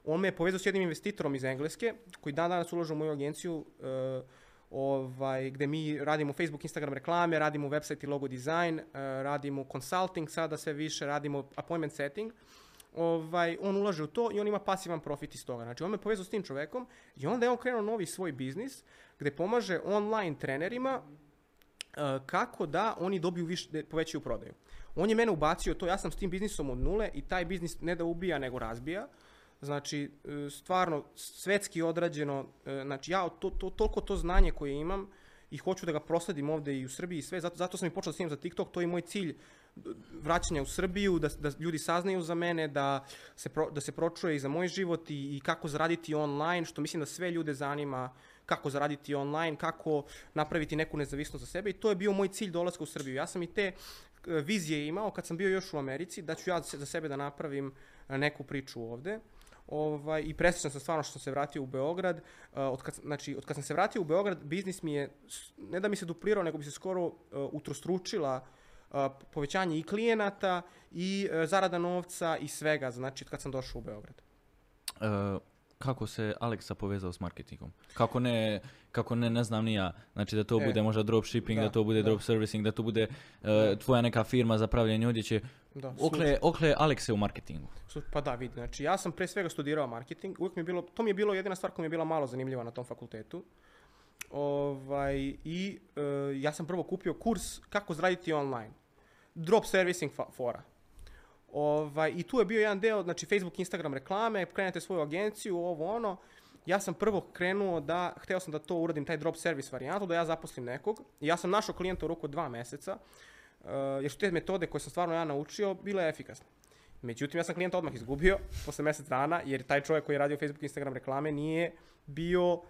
On me je povezao s jednim investitorom iz Engleske koji dan danas ulaže u moju agenciju e, ovaj, gde mi radimo Facebook, Instagram reklame, radimo website i logo design, e, radimo consulting sada sve više, radimo appointment setting. Ovaj, on ulaže u to i on ima pasivan profit iz toga. Znači on me povezao s tim čovekom i onda je on krenuo novi svoj biznis gde pomaže online trenerima e, kako da oni dobiju više, povećaju prodaju. On je mene ubacio to, ja sam s tim biznisom od nule i taj biznis ne da ubija nego razbija. Znači, e, stvarno, svetski odrađeno, e, znači ja to, to, toliko to znanje koje imam i hoću da ga prosledim ovde i u Srbiji i sve, zato, zato sam i počeo da snimam za TikTok, to je moj cilj vraćanja u Srbiju, da, da ljudi saznaju za mene, da se, pro, da se pročuje i za moj život i, i kako zaraditi online, što mislim da sve ljude zanima kako zaraditi online, kako napraviti neku nezavisnost za sebe i to je bio moj cilj dolaska u Srbiju. Ja sam i te e, vizije imao kad sam bio još u Americi, da ću ja za sebe da napravim neku priču ovde. Ovaj, I presrećan sam stvarno što se vratio u Beograd. Uh, od kad, znači, od kad sam se vratio u Beograd, biznis mi je, ne da mi se duplirao, nego bi se skoro uh, utrostručila uh, povećanje i klijenata i zarada novca i svega, znači od kad sam došao u Beograd. Kako se Aleksa povezao s marketingom. Kako ne, kako ne, ne znam ni ja. Znači da to E, bude možda dropshipping, da, da, to bude da. drop servicing, da to bude Da. tvoja neka firma za pravljenje odjeće. Da, Okle, okle Alekse u marketingu. Pa da, vidi. Znači, ja sam pre svega studirao marketing. Uvijek mi je bilo, to mi je bilo jedina stvar koja mi je bila malo zanimljiva na tom fakultetu. Ovaj, I e, ja sam prvo kupio kurs kako zaraditi online. Drop servicing fa- fora. Ovaj, I tu je bio jedan deo, znači Facebook, Instagram reklame, krenete svoju agenciju, ovo ono. Ja sam prvo krenuo da, hteo sam da to uradim, taj drop service varijantu, da ja zaposlim nekog. I ja sam našao klijenta u roku dva meseca, e, jer su te metode koje sam stvarno ja naučio bile efikasne. Međutim, ja sam klijenta odmah izgubio posle mjesec dana, jer taj čovjek koji je radio Facebook, Instagram reklame nije bio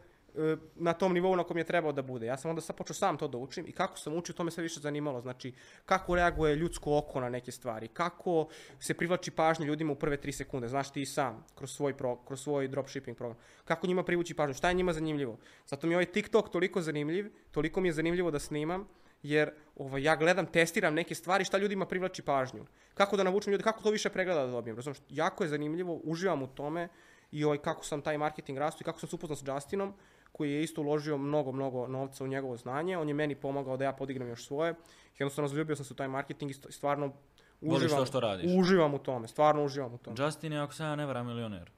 na tom nivou na kom je trebao da bude. Ja sam onda sad počeo sam to da učim i kako sam učio, to me sve više zanimalo. Znači, kako reaguje ljudsko oko na neke stvari, kako se privlači pažnja ljudima u prve tri sekunde, znaš ti sam, kroz svoj, pro, kroz svoj dropshipping program. Kako njima privući pažnju, šta je njima zanimljivo. Zato mi je ovaj TikTok toliko zanimljiv, toliko mi je zanimljivo da snimam, jer ovaj, ja gledam, testiram neke stvari, šta ljudima privlači pažnju. Kako da navučem ljude, kako to više pregleda da dobijem. Razumiješ, jako je zanimljivo, uživam u tome i ovaj, kako sam taj marketing rastu i kako sam se upoznao s Justinom, koji je isto uložio mnogo, mnogo novca u njegovo znanje. On je meni pomagao da ja podignem još svoje. Jednostavno, zaljubio sam se u taj marketing i st- stvarno uživam, to što radiš. uživam u tome, stvarno uživam u tome. Justin je, ako se ja ne varam, milioner.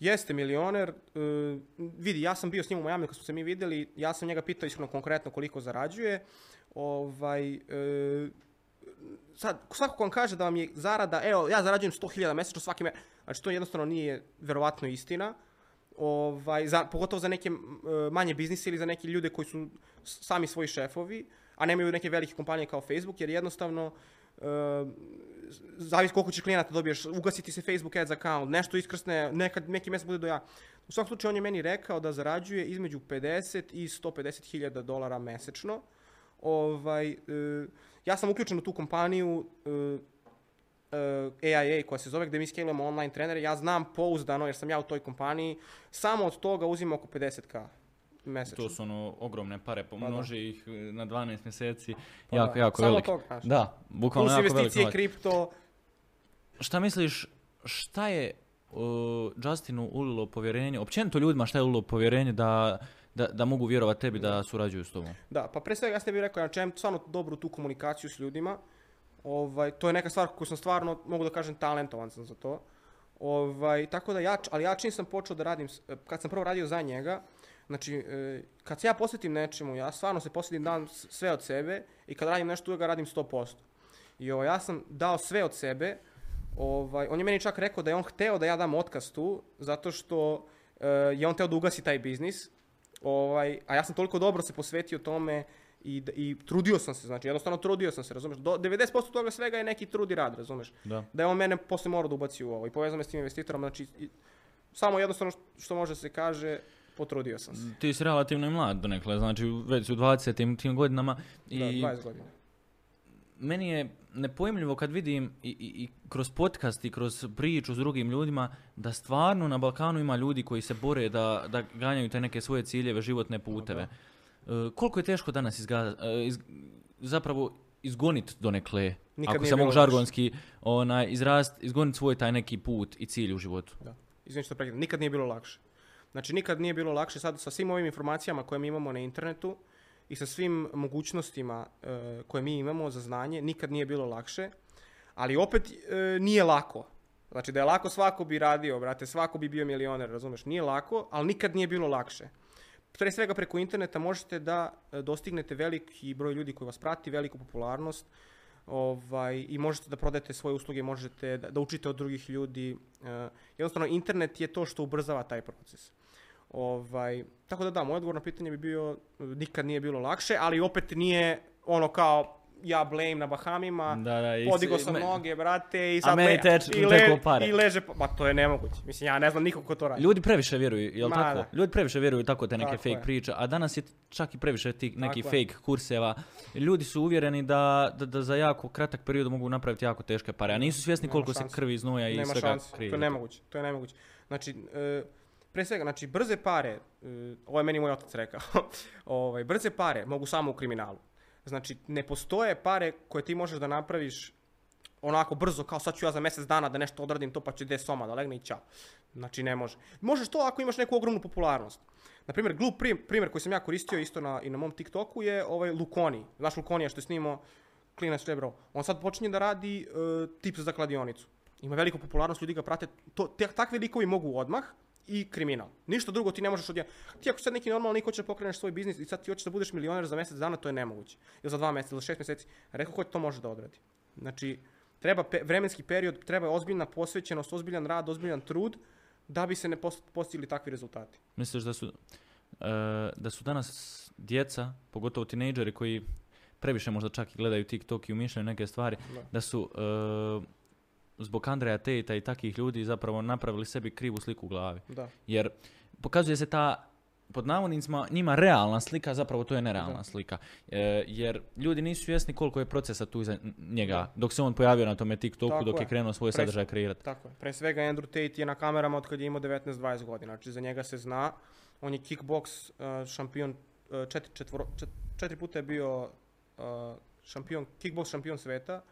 Jeste milioner, e, vidi, ja sam bio s njim u Miami kad smo se mi vidjeli, ja sam njega pitao iskreno konkretno koliko zarađuje. Ovaj, e, sad, svako ko vam kaže da vam je zarada, evo, ja zarađujem 100.000 mjesečno svaki me, znači to jednostavno nije verovatno istina. Ovaj, za, pogotovo za neke e, manje biznise ili za neke ljude koji su sami svoji šefovi, a nemaju neke velike kompanije kao Facebook, jer jednostavno e, zavisi koliko ćeš klijenata dobiješ, ugasiti se Facebook ads account, nešto iskrsne, nekad, neki mjesec bude do ja. U svakom slučaju on je meni rekao da zarađuje između 50 i 150 hiljada dolara mesečno. Ovaj, e, ja sam uključen u tu kompaniju AIA koja se zove gdje mi skalujemo online trenere. Ja znam pouzdano jer sam ja u toj kompaniji. Samo od toga uzimam oko 50k mesečno. To su ono ogromne pare, da. pomnoži ih e, na 12 mjeseci. Pa jako, da. jako Samo velik. Da, bukvalno Plus jako velik investicije, novac. kripto. Šta misliš, šta je uh, Justinu ulilo povjerenje, općenito ljudima šta je ulilo povjerenje da, da, da mogu vjerovati tebi da surađuju s tobom? Da, pa pre svega ja sam bih rekao, ja imam stvarno dobru tu komunikaciju s ljudima. Ovaj, to je neka stvar koju sam stvarno, mogu da kažem, talentovan sam za to. Ovaj, tako da ja, ali ja čim sam počeo da radim, s- kad sam prvo radio za njega, znači, e, kad se ja posvetim nečemu, ja stvarno se posvetim, dam s- sve od sebe i kad radim nešto uvijek radim 100%. I ovaj, ja sam dao sve od sebe, ovaj, on je meni čak rekao da je on hteo da ja dam otkaz tu, zato što e, je on hteo da ugasi taj biznis, ovaj, a ja sam toliko dobro se posvetio tome i, i trudio sam se, znači jednostavno trudio sam se, razumeš? Do 90% toga svega je neki trud i rad, razumeš? Da. Da je on mene posle morao da ubaci u ovo i povezao me s tim investitorom, znači i- samo jednostavno što, što može se kaže, potrudio sam se. Ti si relativno i mlad donekle, znači već u 20 tim, godinama i Da, 20 godina. meni je nepojmljivo kad vidim i, i, i kroz podcast i kroz priču s drugim ljudima da stvarno na Balkanu ima ljudi koji se bore da, da ganjaju te neke svoje ciljeve, životne puteve. Koliko je teško danas izga, e, iz, zapravo izgonit donekle, Nikad ako se mogu žargonski onaj, izrast, izgonit svoj taj neki put i cilj u životu. Da. Izvini što prekidam. Nikad nije bilo lakše. Znači nikad nije bilo lakše sad sa svim ovim informacijama koje mi imamo na internetu i sa svim mogućnostima e, koje mi imamo za znanje, nikad nije bilo lakše. Ali opet e, nije lako. Znači da je lako svako bi radio, brate, svako bi bio milioner, razumeš? Nije lako, ali nikad nije bilo lakše. Pre svega preko interneta možete da e, dostignete veliki broj ljudi koji vas prati, veliku popularnost, ovaj, i možete da prodajete svoje usluge, možete da, da učite od drugih ljudi. E, jednostavno, internet je to što ubrzava taj proces. Ovaj, tako da da, moj odgovor na pitanje bi bio e, nikad nije bilo lakše, ali opet nije ono kao ja blame na Bahamima, Da, da, s- sam me- noge, brate, i A sad meni le- teč- i, teklo pare. i leže, pa to je nemoguće. Mislim, ja ne znam nikog ko to radi. Ljudi previše vjeruju, jel Ma tako? da. Ljudi previše vjeruju tako te neke Tako fake je. priče, a danas je čak i previše tih nekih Tako je. fake kurseva. Ljudi su uvjereni da, da, da za jako kratak period mogu napraviti jako teške pare, a nisu svjesni Nema koliko se šanse. krvi, znoja i Nema svega šanse, krije. to je nemoguće, to je nemoguće. Znači, e, pre svega, znači, brze pare, e, ovo je meni moj otac rekao, *laughs* ovaj, brze pare mogu samo u kriminalu. Znači, ne postoje pare koje ti možeš da napraviš onako brzo, kao sad ću ja za mjesec dana da nešto odradim to pa će 10 soma da legne i ćao. Znači ne može. Možeš to ako imaš neku ogromnu popularnost. Na primjer, glup prim- primjer koji sam ja koristio isto na, i na mom TikToku je ovaj Lukoni. Znaš Lukonija što je snimao Klinac Rebro. On sad počinje da radi uh, tips za kladionicu. Ima veliku popularnost, ljudi ga prate. To, te, takvi likovi mogu odmah i kriminal. Ništa drugo ti ne možeš odje. Ti ako sad neki normalni lik hoće da pokreneš svoj biznis i sad ti hoćeš da budeš milioner za mjesec dana, to je nemoguće. Ili za dva mjeseca, ili za šest mjeseci. Rekao ko to može da odradi. Znači, treba pe- vremenski period, treba ozbiljna posvećenost, ozbiljan rad, ozbiljan trud da bi se ne post- postigli takvi rezultati. Misliš da su, e, da su danas djeca, pogotovo tinejdžeri koji previše možda čak i gledaju TikTok i umišljaju neke stvari, Da. da su e, zbog Andreja Tejta i takvih ljudi zapravo napravili sebi krivu sliku u glavi. Da. Jer pokazuje se ta pod navodnicima njima realna slika, zapravo to je nerealna Da. slika. E, jer ljudi nisu svjesni koliko je procesa tu iza njega. Dok se on pojavio na tome TikToku, Tako dok je je. krenuo svoj Pres- sadržaj kreirati. Tako je. Pre svega Andrew Tate je na kamerama od kad je imao 19-20 godina. Znači za njega se zna. On je kickbox uh, šampion, uh, četiri, četvoro, čet- četiri puta je bio uh, šampion, kickbox šampion sveta.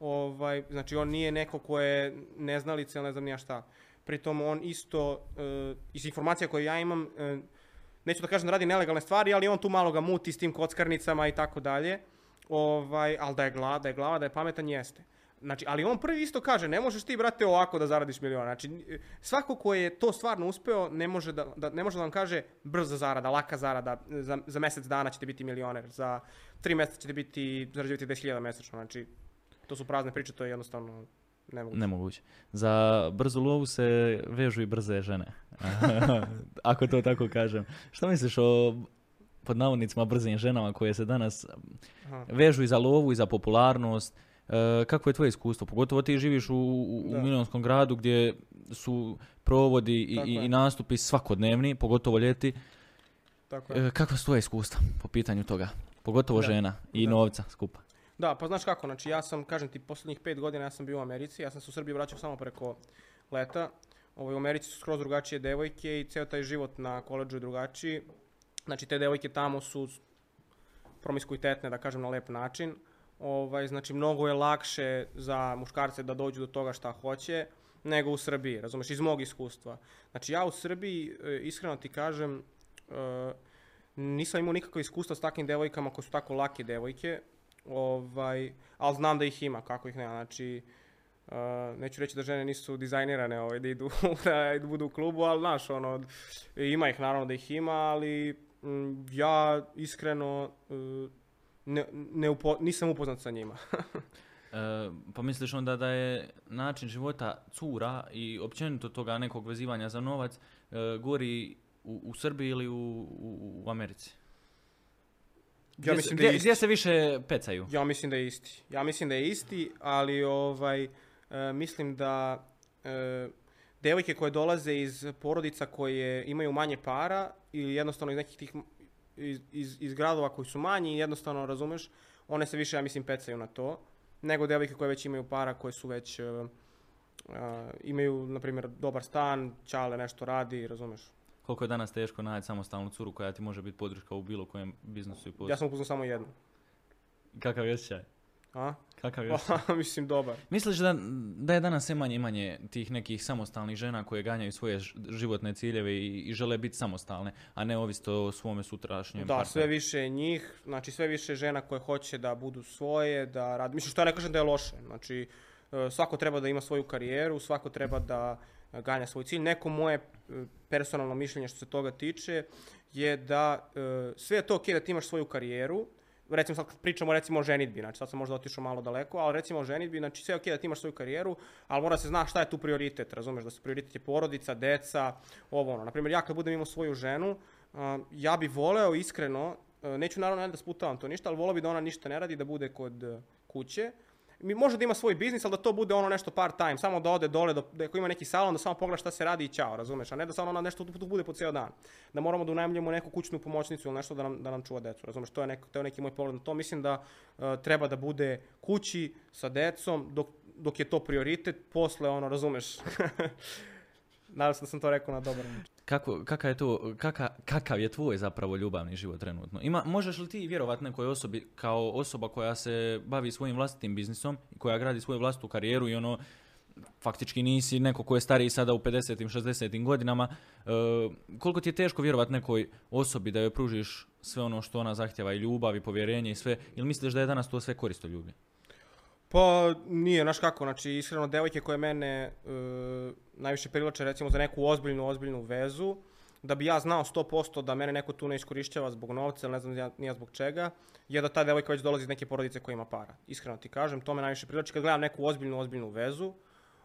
Ovaj, znači on nije neko ko je neznalica ili ne znam ni ja šta. Pritom on isto, uh, iz informacija koje ja imam, uh, neću da kažem da radi nelegalne stvari, ali on tu malo ga muti s tim kockarnicama i tako dalje. Ovaj, ali da je, glava, da je glava, da je pametan, jeste. Znači, ali on prvi isto kaže, ne možeš ti, brate, ovako da zaradiš milion. Znači, svako ko je to stvarno uspeo, ne može da, da, ne može da vam kaže brza zarada, laka zarada, za, za mjesec dana ćete biti milioner, za tri mjeseca ćete biti, zarađivati 10.000 mjesečno. Znači, to su prazne priče, to je jednostavno nemoguće. Nemoguće. Za brzu lovu se vežu i brze žene. *laughs* Ako to tako kažem. Što misliš o pod navodnicima brzim ženama koje se danas Aha. vežu i za lovu i za popularnost? E, kako je tvoje iskustvo? Pogotovo ti živiš u, u, gradu gdje su provodi i, i, i nastupi svakodnevni, pogotovo ljeti. Tako je. E, kakva su tvoje iskustva po pitanju toga? Pogotovo Da. žena i Da. novca skupa. Da, pa znaš kako, znači ja sam, kažem ti, posljednjih pet godina ja sam bio u Americi, ja sam se u Srbiji vraćao samo preko leta. Ovaj, u Americi su skroz drugačije devojke i ceo taj život na koleđu je drugačiji. Znači te devojke tamo su promiskuitetne, da kažem na lep način. Ovaj, znači mnogo je lakše za muškarce da dođu do toga šta hoće nego u Srbiji, razumeš, iz mog iskustva. Znači ja u Srbiji, e, iskreno ti kažem, e, nisam imao nikakvo iskustva s takvim devojkama koje su tako lake devojke, ovaj, ali znam da ih ima, kako ih nema. Znači, uh, neću reći da žene nisu dizajnirane ovaj, da idu *laughs* da budu u klubu, ali znaš, ono, ima ih naravno da ih ima, ali mm, ja iskreno uh, ne, ne upo- nisam upoznat sa njima. *laughs* E, pa misliš onda da je način života cura i općenito toga nekog vezivanja za novac e, gori u, u Srbiji ili u, u, u Americi? Ja mislim, da je isti. gdje se više pecaju? Ja mislim da je isti. Ja mislim da je isti, ali ovaj, e, mislim da e, devojke koje dolaze iz porodica koje imaju manje para ili jednostavno iz nekih tih iz, iz, iz gradova koji su manji i jednostavno razumeš, one se više, ja mislim, pecaju na to, nego devojke koje već imaju para, koje su već a, imaju, na primjer, dobar stan, čale nešto radi, razumeš. Koliko je danas teško naći samostalnu curu koja ti može biti podrška u bilo kojem biznisu i poslu? Ja sam upoznao samo jednu. Kakav je osjećaj? A? Kakav je osjećaj? *laughs* mislim, dobar. Misliš da, da je danas sve manje i manje tih nekih samostalnih žena koje ganjaju svoje životne ciljeve i, i žele biti samostalne, a ne ovisiti o svome sutrašnjem Da, partneru? sve više njih, znači sve više žena koje hoće da budu svoje, da radi. Mislim, što ja ne kažem da je loše. Znači, e, svako treba da ima svoju karijeru, svako treba da ganja svoj cilj. Neko moje e, personalno mišljenje što se toga tiče je da e, sve je to ok da ti imaš svoju karijeru, recimo sad kad pričamo recimo o ženitbi, znači sad sam možda otišao malo daleko, ali recimo o ženitbi, znači sve je ok da ti imaš svoju karijeru, ali mora se zna šta je tu prioritet, razumeš, da su prioritet je porodica, deca, ovo ono. Naprimjer, ja kad budem imao svoju ženu, ja bi voleo iskreno, neću naravno da sputavam to ništa, ali voleo bi da ona ništa ne radi, da bude kod kuće. Mi, može da ima svoj biznis, ali da to bude ono nešto part time, samo da ode dole, da, ako ima neki salon, da samo pogleda šta se radi i ćao, razumeš, a ne da samo ona nešto tu, bude po ceo dan. Da moramo da unajmljamo neku kućnu pomoćnicu ili nešto da nam, da nam čuva decu, razumeš, to je, neko, to je neki moj pogled na to. Mislim da e, treba da bude kući sa decom dok, dok je to prioritet, posle ono, razumeš. *laughs* Nadam se da sam to rekao na dobar način. Kako, kakav, je to, kaka, kakav je tvoj zapravo ljubavni život trenutno? Ima, možeš li ti vjerovat nekoj osobi kao osoba koja se bavi svojim vlastitim biznisom, koja gradi svoju vlastitu karijeru i ono, faktički nisi neko ko je stariji sada u 50-im, 60-im godinama, e, koliko ti je teško vjerovat nekoj osobi da joj pružiš sve ono što ona zahtjeva i ljubav i povjerenje i sve, ili misliš da je danas to sve koristo ljubi? Pa nije, znaš kako, znači iskreno devojke koje mene e, najviše privlače recimo za neku ozbiljnu, ozbiljnu vezu, da bi ja znao 100% da mene neko tu ne iskorištava zbog novca ili ne znam ja, nija zbog čega, je da ta devojka već dolazi iz neke porodice koja ima para. Iskreno ti kažem, to me najviše privlači kad gledam neku ozbiljnu, ozbiljnu vezu.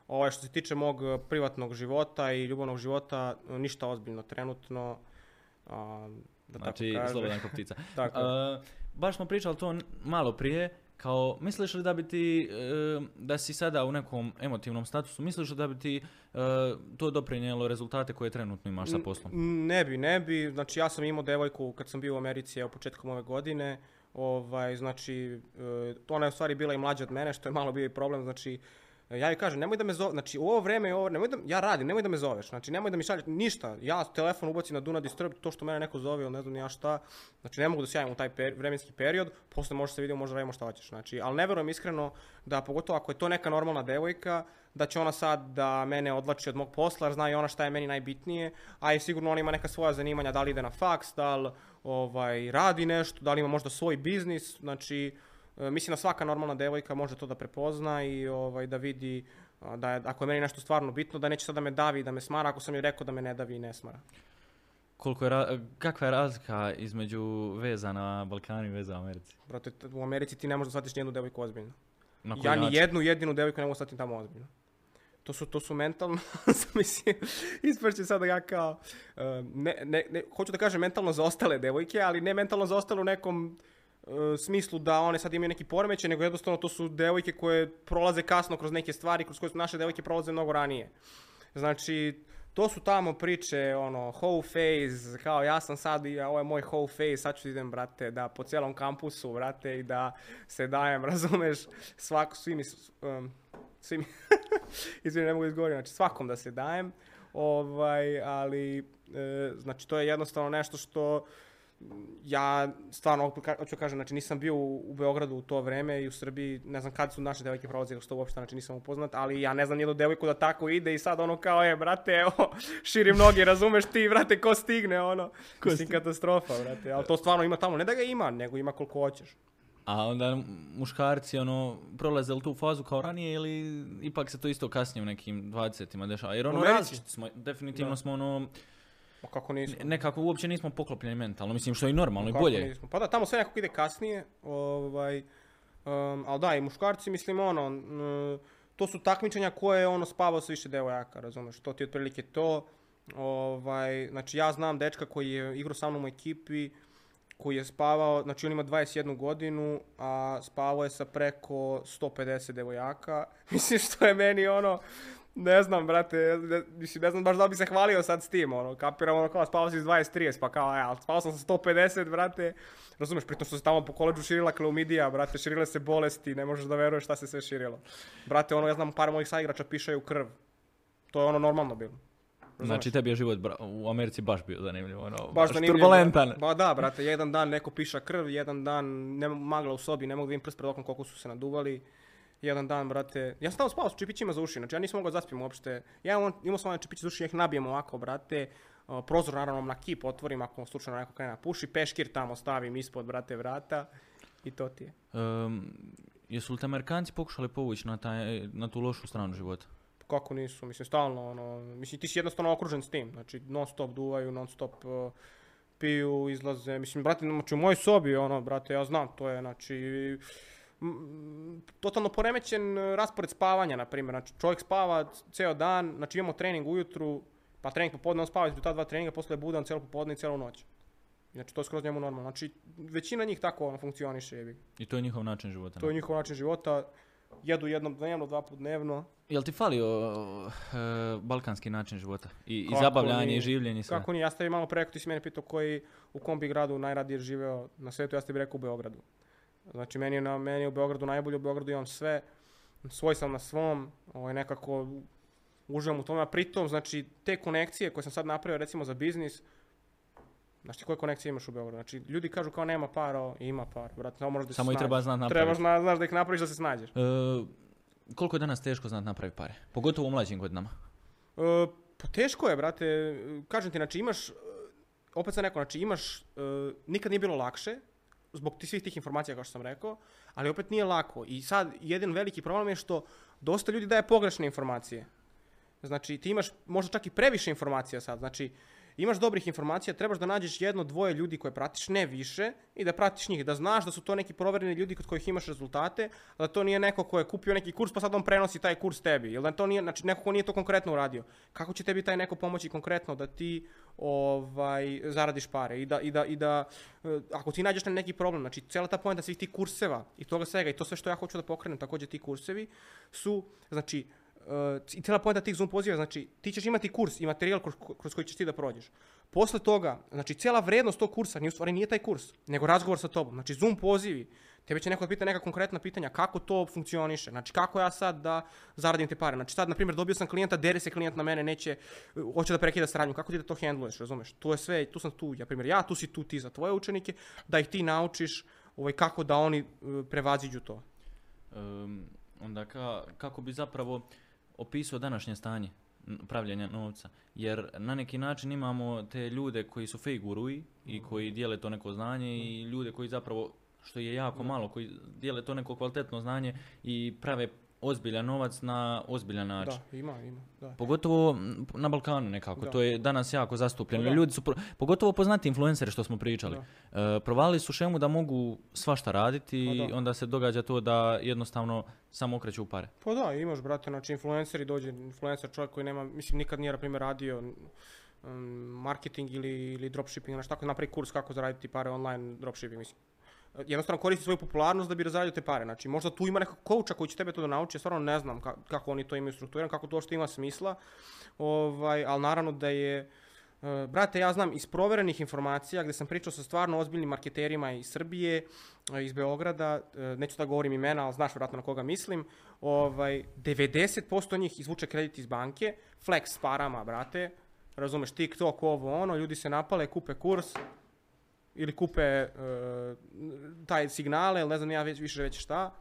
Ovaj, što se tiče mog privatnog života i ljubavnog života, ništa ozbiljno trenutno. A, da Znači, *laughs* tako slobodan ptica. Tako. E, baš smo pričali to malo prije, kao, misliš li da bi ti, e, da si sada u nekom emotivnom statusu, misliš li da bi ti e, to doprinijelo rezultate koje trenutno imaš sa poslom? N- Ne bi, ne bi. Znači ja sam imao devojku kad sam bio u Americi evo početkom ove godine. Ovaj, znači, e, ona je u stvari bila i mlađa od mene, što je malo bio i problem. Znači, ja joj kažem, nemoj da me zove, znači u ovo vreme, ovo, nemoj da, ja radim, nemoj da me zoveš, znači nemoj da mi šalješ ništa. Ja telefon ubacim na Not Disturb, to što mene neko zove, ne znam ja šta, znači ne mogu da se u taj per- vremenski period, posle može se vidimo, može radimo šta hoćeš. Znači, ali ne verujem iskreno da pogotovo ako je to neka normalna devojka, da će ona sad da mene odlači od mog posla, jer zna i ona šta je meni najbitnije, a i sigurno ona ima neka svoja zanimanja, da li ide na faks, da li ovaj, radi nešto, da li ima možda svoj biznis, znači mislim da svaka normalna devojka može to da prepozna i ovaj, da vidi da je, ako je meni nešto stvarno bitno, da neće sad da me davi i da me smara, ako sam joj rekao da me ne davi i ne smara. Koliko je, ra- kakva je razlika između veza na Balkanu i veza u Americi? Brate, u Americi ti ne možeš da shvatiš nijednu devojku ozbiljno. Na koji Ja ni jednu jedinu devojku ne mogu shvatiti tamo ozbiljno. To su, to su mentalno, *laughs* mislim, *laughs* sada ja kao, e, ne, ne, ne, hoću da kažem mentalno zaostale devojke, ali ne mentalno zaostale u nekom e, smislu da one sad imaju neki poremećaj, nego jednostavno to su devojke koje prolaze kasno kroz neke stvari, kroz koje su naše devojke prolaze mnogo ranije. Znači, to su tamo priče, ono, whole phase, kao ja sam sad, i ovo je moj whole phase, sad ću idem, brate, da po cijelom kampusu, brate, i da se dajem, *laughs* razumeš, svako, svi mi, um, svi mi, *laughs* izvini, ne mogu izgovoriti, znači svakom da se dajem, ovaj, ali, e, znači, to je jednostavno nešto što, ja stvarno hoću kažem, znači nisam bio u, u Beogradu u to vreme i u Srbiji, ne znam kad su naše devojke prolazile, što uopšte znači nisam upoznat, ali ja ne znam nijednu devojku da tako ide i sad ono kao je, brate, evo, *laughs* širim noge, razumeš ti, brate, ko stigne, ono, Ko mislim katastrofa, brate, ali to stvarno ima tamo, ne da ga ima, nego ima koliko hoćeš. A onda muškarci ono, prolaze li tu fazu kao ranije ili ipak se to isto kasnije u nekim 20-ima dešava? Jer ono različiti smo, definitivno Da. smo ono, Ma kako nismo? nekako uopće nismo poklopljeni mentalno, mislim što je i normalno i bolje. nismo? Pa da, tamo sve nekako ide kasnije, ovaj, um, ali da, i muškarci, mislim, ono, n- to su takmičenja koje, ono, spavao sa više devojaka, razumeš, to ti je otprilike to, ovaj, znači, ja znam dečka koji je igrao sa mnom u ekipi, koji je spavao, znači on ima 21 godinu, a spavao je sa preko 150 devojaka, *laughs* mislim što je meni ono, ne znam, brate, ne, mislim, ne znam baš da bi se hvalio sad s tim, ono, kapiram, ono, kao, spavao si s 20-30, pa kao, ja, spavao sam sa 150, brate, razumeš, pritom što se tamo po koleđu širila klaumidija, brate, širile se bolesti, ne možeš da veruješ šta se sve širilo. Brate, ono, ja znam, par mojih saigrača pišaju krv, to je ono normalno bilo. Razumeš? Znači tebi je život bra- u Americi baš bio zanimljiv, ono, baš, turbulentan. Ba da, brate, jedan dan neko piša krv, jedan dan nema magla u sobi, ne mogu da vidim prst pred okom koliko su se naduvali. Jedan dan, brate, ja sam tamo spao s čipićima za uši, znači ja nisam mogao zaspim uopšte. Ja imam, imao sam onaj čipić za uši, ja ih nabijem ovako, brate. Uh, prozor naravno na kip otvorim ako slučajno neko krene da puši, peškir tamo stavim ispod, brate, vrata. I to ti je. Um, jesu li te Amerikanci pokušali povući na, taj, na tu lošu stranu života? Kako nisu, mislim, stalno, ono, mislim, ti si jednostavno okružen s tim, znači, non stop duvaju, non stop uh, piju, izlaze, mislim, brate, znači, u mojoj sobi, ono, brate, ja znam, to je, znači, totalno poremećen uh, raspored spavanja, na primjer, znači, čovjek spava ceo dan, znači, imamo trening ujutru, pa trening popodne, on spava između ta dva treninga, posle je budan cijelo popodne i cijelu noć. Znači, to je skroz njemu normalno, znači, većina njih tako, ono, funkcioniše. I to je njihov način života. To je njihov način života, jedu jednom dnevno, dva put dnevno, Jel ti falio e, balkanski način života? I, i zabavljanje, nije? i življenje, i sve? Kako nije, ja ste malo pre, ako ti si mene pitao koji, u kom bi gradu najradije živeo na svetu, ja ste bi rekao u Beogradu. Znači, meni je, na, meni je u Beogradu najbolje, u Beogradu imam sve, svoj sam na svom, ovaj, nekako, uživam u tome, a pritom, znači, te konekcije koje sam sad napravio, recimo, za biznis, Znaš ti koje konekcije imaš u Beogradu? Znači, ljudi kažu kao nema para, ima para, brate, samo možeš da se Samo i treba znat napraviti. Trebaš zna, znaš da ih napraviš da se snađeš. E, koliko je danas teško znat napraviti pare? Pogotovo u mlađim godinama. E, pa teško je, brate. Kažem ti, znači imaš, opet sam rekao, znači imaš, e, nikad nije bilo lakše, zbog svih tih informacija kao što sam rekao, ali opet nije lako. I sad, jedan veliki problem je što dosta ljudi daje pogrešne informacije. Znači, ti imaš možda čak i previše informacija sad. Znači, imaš dobrih informacija, trebaš da nađeš jedno, dvoje ljudi koje pratiš, ne više, i da pratiš njih, da znaš da su to neki provereni ljudi kod kojih imaš rezultate, da to nije neko ko je kupio neki kurs pa sad on prenosi taj kurs tebi, ili da to nije, znači neko ko nije to konkretno uradio. Kako će tebi taj neko pomoći konkretno da ti ovaj, zaradiš pare i da, i da, i da e, ako ti nađeš na neki problem, znači cijela ta poenta svih tih kurseva i toga svega i to sve što ja hoću da pokrenem, također ti kursevi su, znači, i cijela pojenta tih Zoom poziva, znači ti ćeš imati kurs i materijal kroz, kroz koji ćeš ti da prođeš. Posle toga, znači cijela vrednost tog kursa nije u stvari nije taj kurs, nego razgovor sa tobom. Znači Zoom pozivi, tebe će neko pita neka konkretna pitanja, kako to funkcioniše, znači kako ja sad da zaradim te pare. Znači sad, na primjer, dobio sam klijenta, dere se klijent na mene, neće, uh, hoće da prekida saradnju, kako ti da to handluješ, razumeš? Tu je sve, tu sam tu, ja primjer, ja, tu si tu ti za tvoje učenike, da ih ti naučiš ovaj, kako da oni uh, prevaziđu to. Em, onda ka, kako bi zapravo opisao današnje stanje pravljenja novca. Jer na neki način imamo te ljude koji su fake guruji i koji dijele to neko znanje i ljude koji zapravo, što je jako malo, koji dijele to neko kvalitetno znanje i prave ozbiljan novac na ozbiljan način. Da, ima, ima, da. Pogotovo na Balkanu nekako, Da. to je danas jako zastupljeno. Da. Ljudi su, pro- pogotovo poznati influenceri što smo pričali, e, provalili su šemu da mogu svašta raditi Pa i da. onda se događa to da jednostavno samo okreću pare. Pa da, imaš, brate, znači influenceri dođe, influencer čovjek koji nema, mislim, nikad nije, na primjer, radio um, marketing ili, ili dropshipping, znači tako napravi kurs kako zaraditi pare online dropshipping, mislim. Jednostavno koristi svoju popularnost da bi zaradio te pare. Znači, možda tu ima nekog kouča koji će tebe to da nauči, ja stvarno ne znam ka- kako oni to imaju strukturirano, kako to što ima smisla, ovaj, ali naravno da je, e, brate, ja znam iz proverenih informacija gdje sam pričao sa stvarno ozbiljnim marketerima iz Srbije, e, iz Beograda, e, neću da govorim imena, ali znaš vjerojatno na koga mislim, ovaj, 90% njih izvuče kredit iz banke, flex parama, brate, razumeš, TikTok, ovo, ono, ljudi se napale, kupe kurs, ili kupe e, taj signale, ili ne znam ja već, više već šta,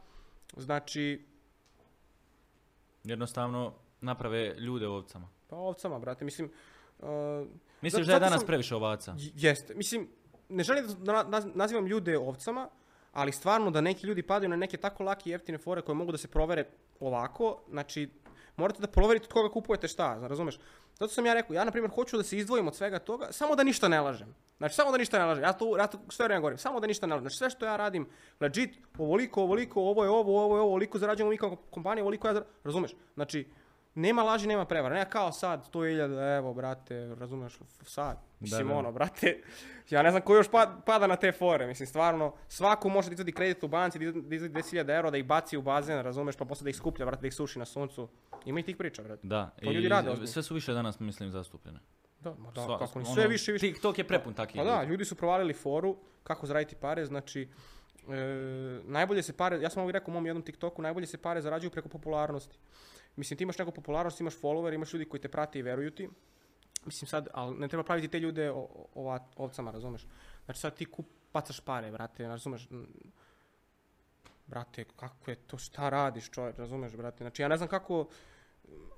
znači, Jednostavno naprave ljude ovcama. pa ovcama, brate, mislim, e, Misliš Zato- da je danas sam- previše ovaca? Jeste. Mislim, ne želim da na- naz- nazivam ljude ovcama, ali stvarno da neki ljudi padaju na neke tako lake i jeftine fore koje mogu da se provere ovako, znači morate da proverite od koga kupujete šta, razumeš? Zato sam ja rekao, ja na primjer hoću da se izdvojim od svega toga, samo da ništa ne lažem. Znači samo da ništa ne lažem. Ja to, ja to sve vrijeme govorim, samo da ništa ne lažem. Znači sve što ja radim, legit, ovoliko, ovoliko, ovo je ovo, ovo je ovo, ovoliko zarađujemo mi kao kompanija, ovoliko ja zar... razumeš? Znači, nema laži, nema prevara. Ne kao sad, 100.000, evo, brate, razumeš, sad. Mislim, ono, brate, ja ne znam ko još pa- pada na te fore. Mislim, stvarno, svako može da izvadi kredit u banci, da izvadi- da izvadi 10.000 eura, da ih baci u bazen, razumeš, pa posle da ih skuplja, brate, da ih suši na suncu. Ima i tih priča, brate. Da, To ljudi rade ozbiljno. sve su više danas, mislim, zastupljene. Da, ma da, Sva- kako ni ono, sve više i više. TikTok je prepun takvih Pa da, ljudi. su provalili foru kako zaraditi pare, znači e, najbolje se pare, ja sam ovo rekao u mom jednom TikToku, najbolje se pare zarađuju preko popularnosti. Mislim, ti imaš neku popularnost, imaš follower, imaš ljudi koji te prate i veruju ti. Mislim sad, ali ne treba praviti te ljude o, ova, ovcama, razumeš? Znači sad ti kup, bacaš pare, brate, razumeš? Brate, kako je to, šta radiš čovjek, razumeš, brate? Znači ja ne znam kako,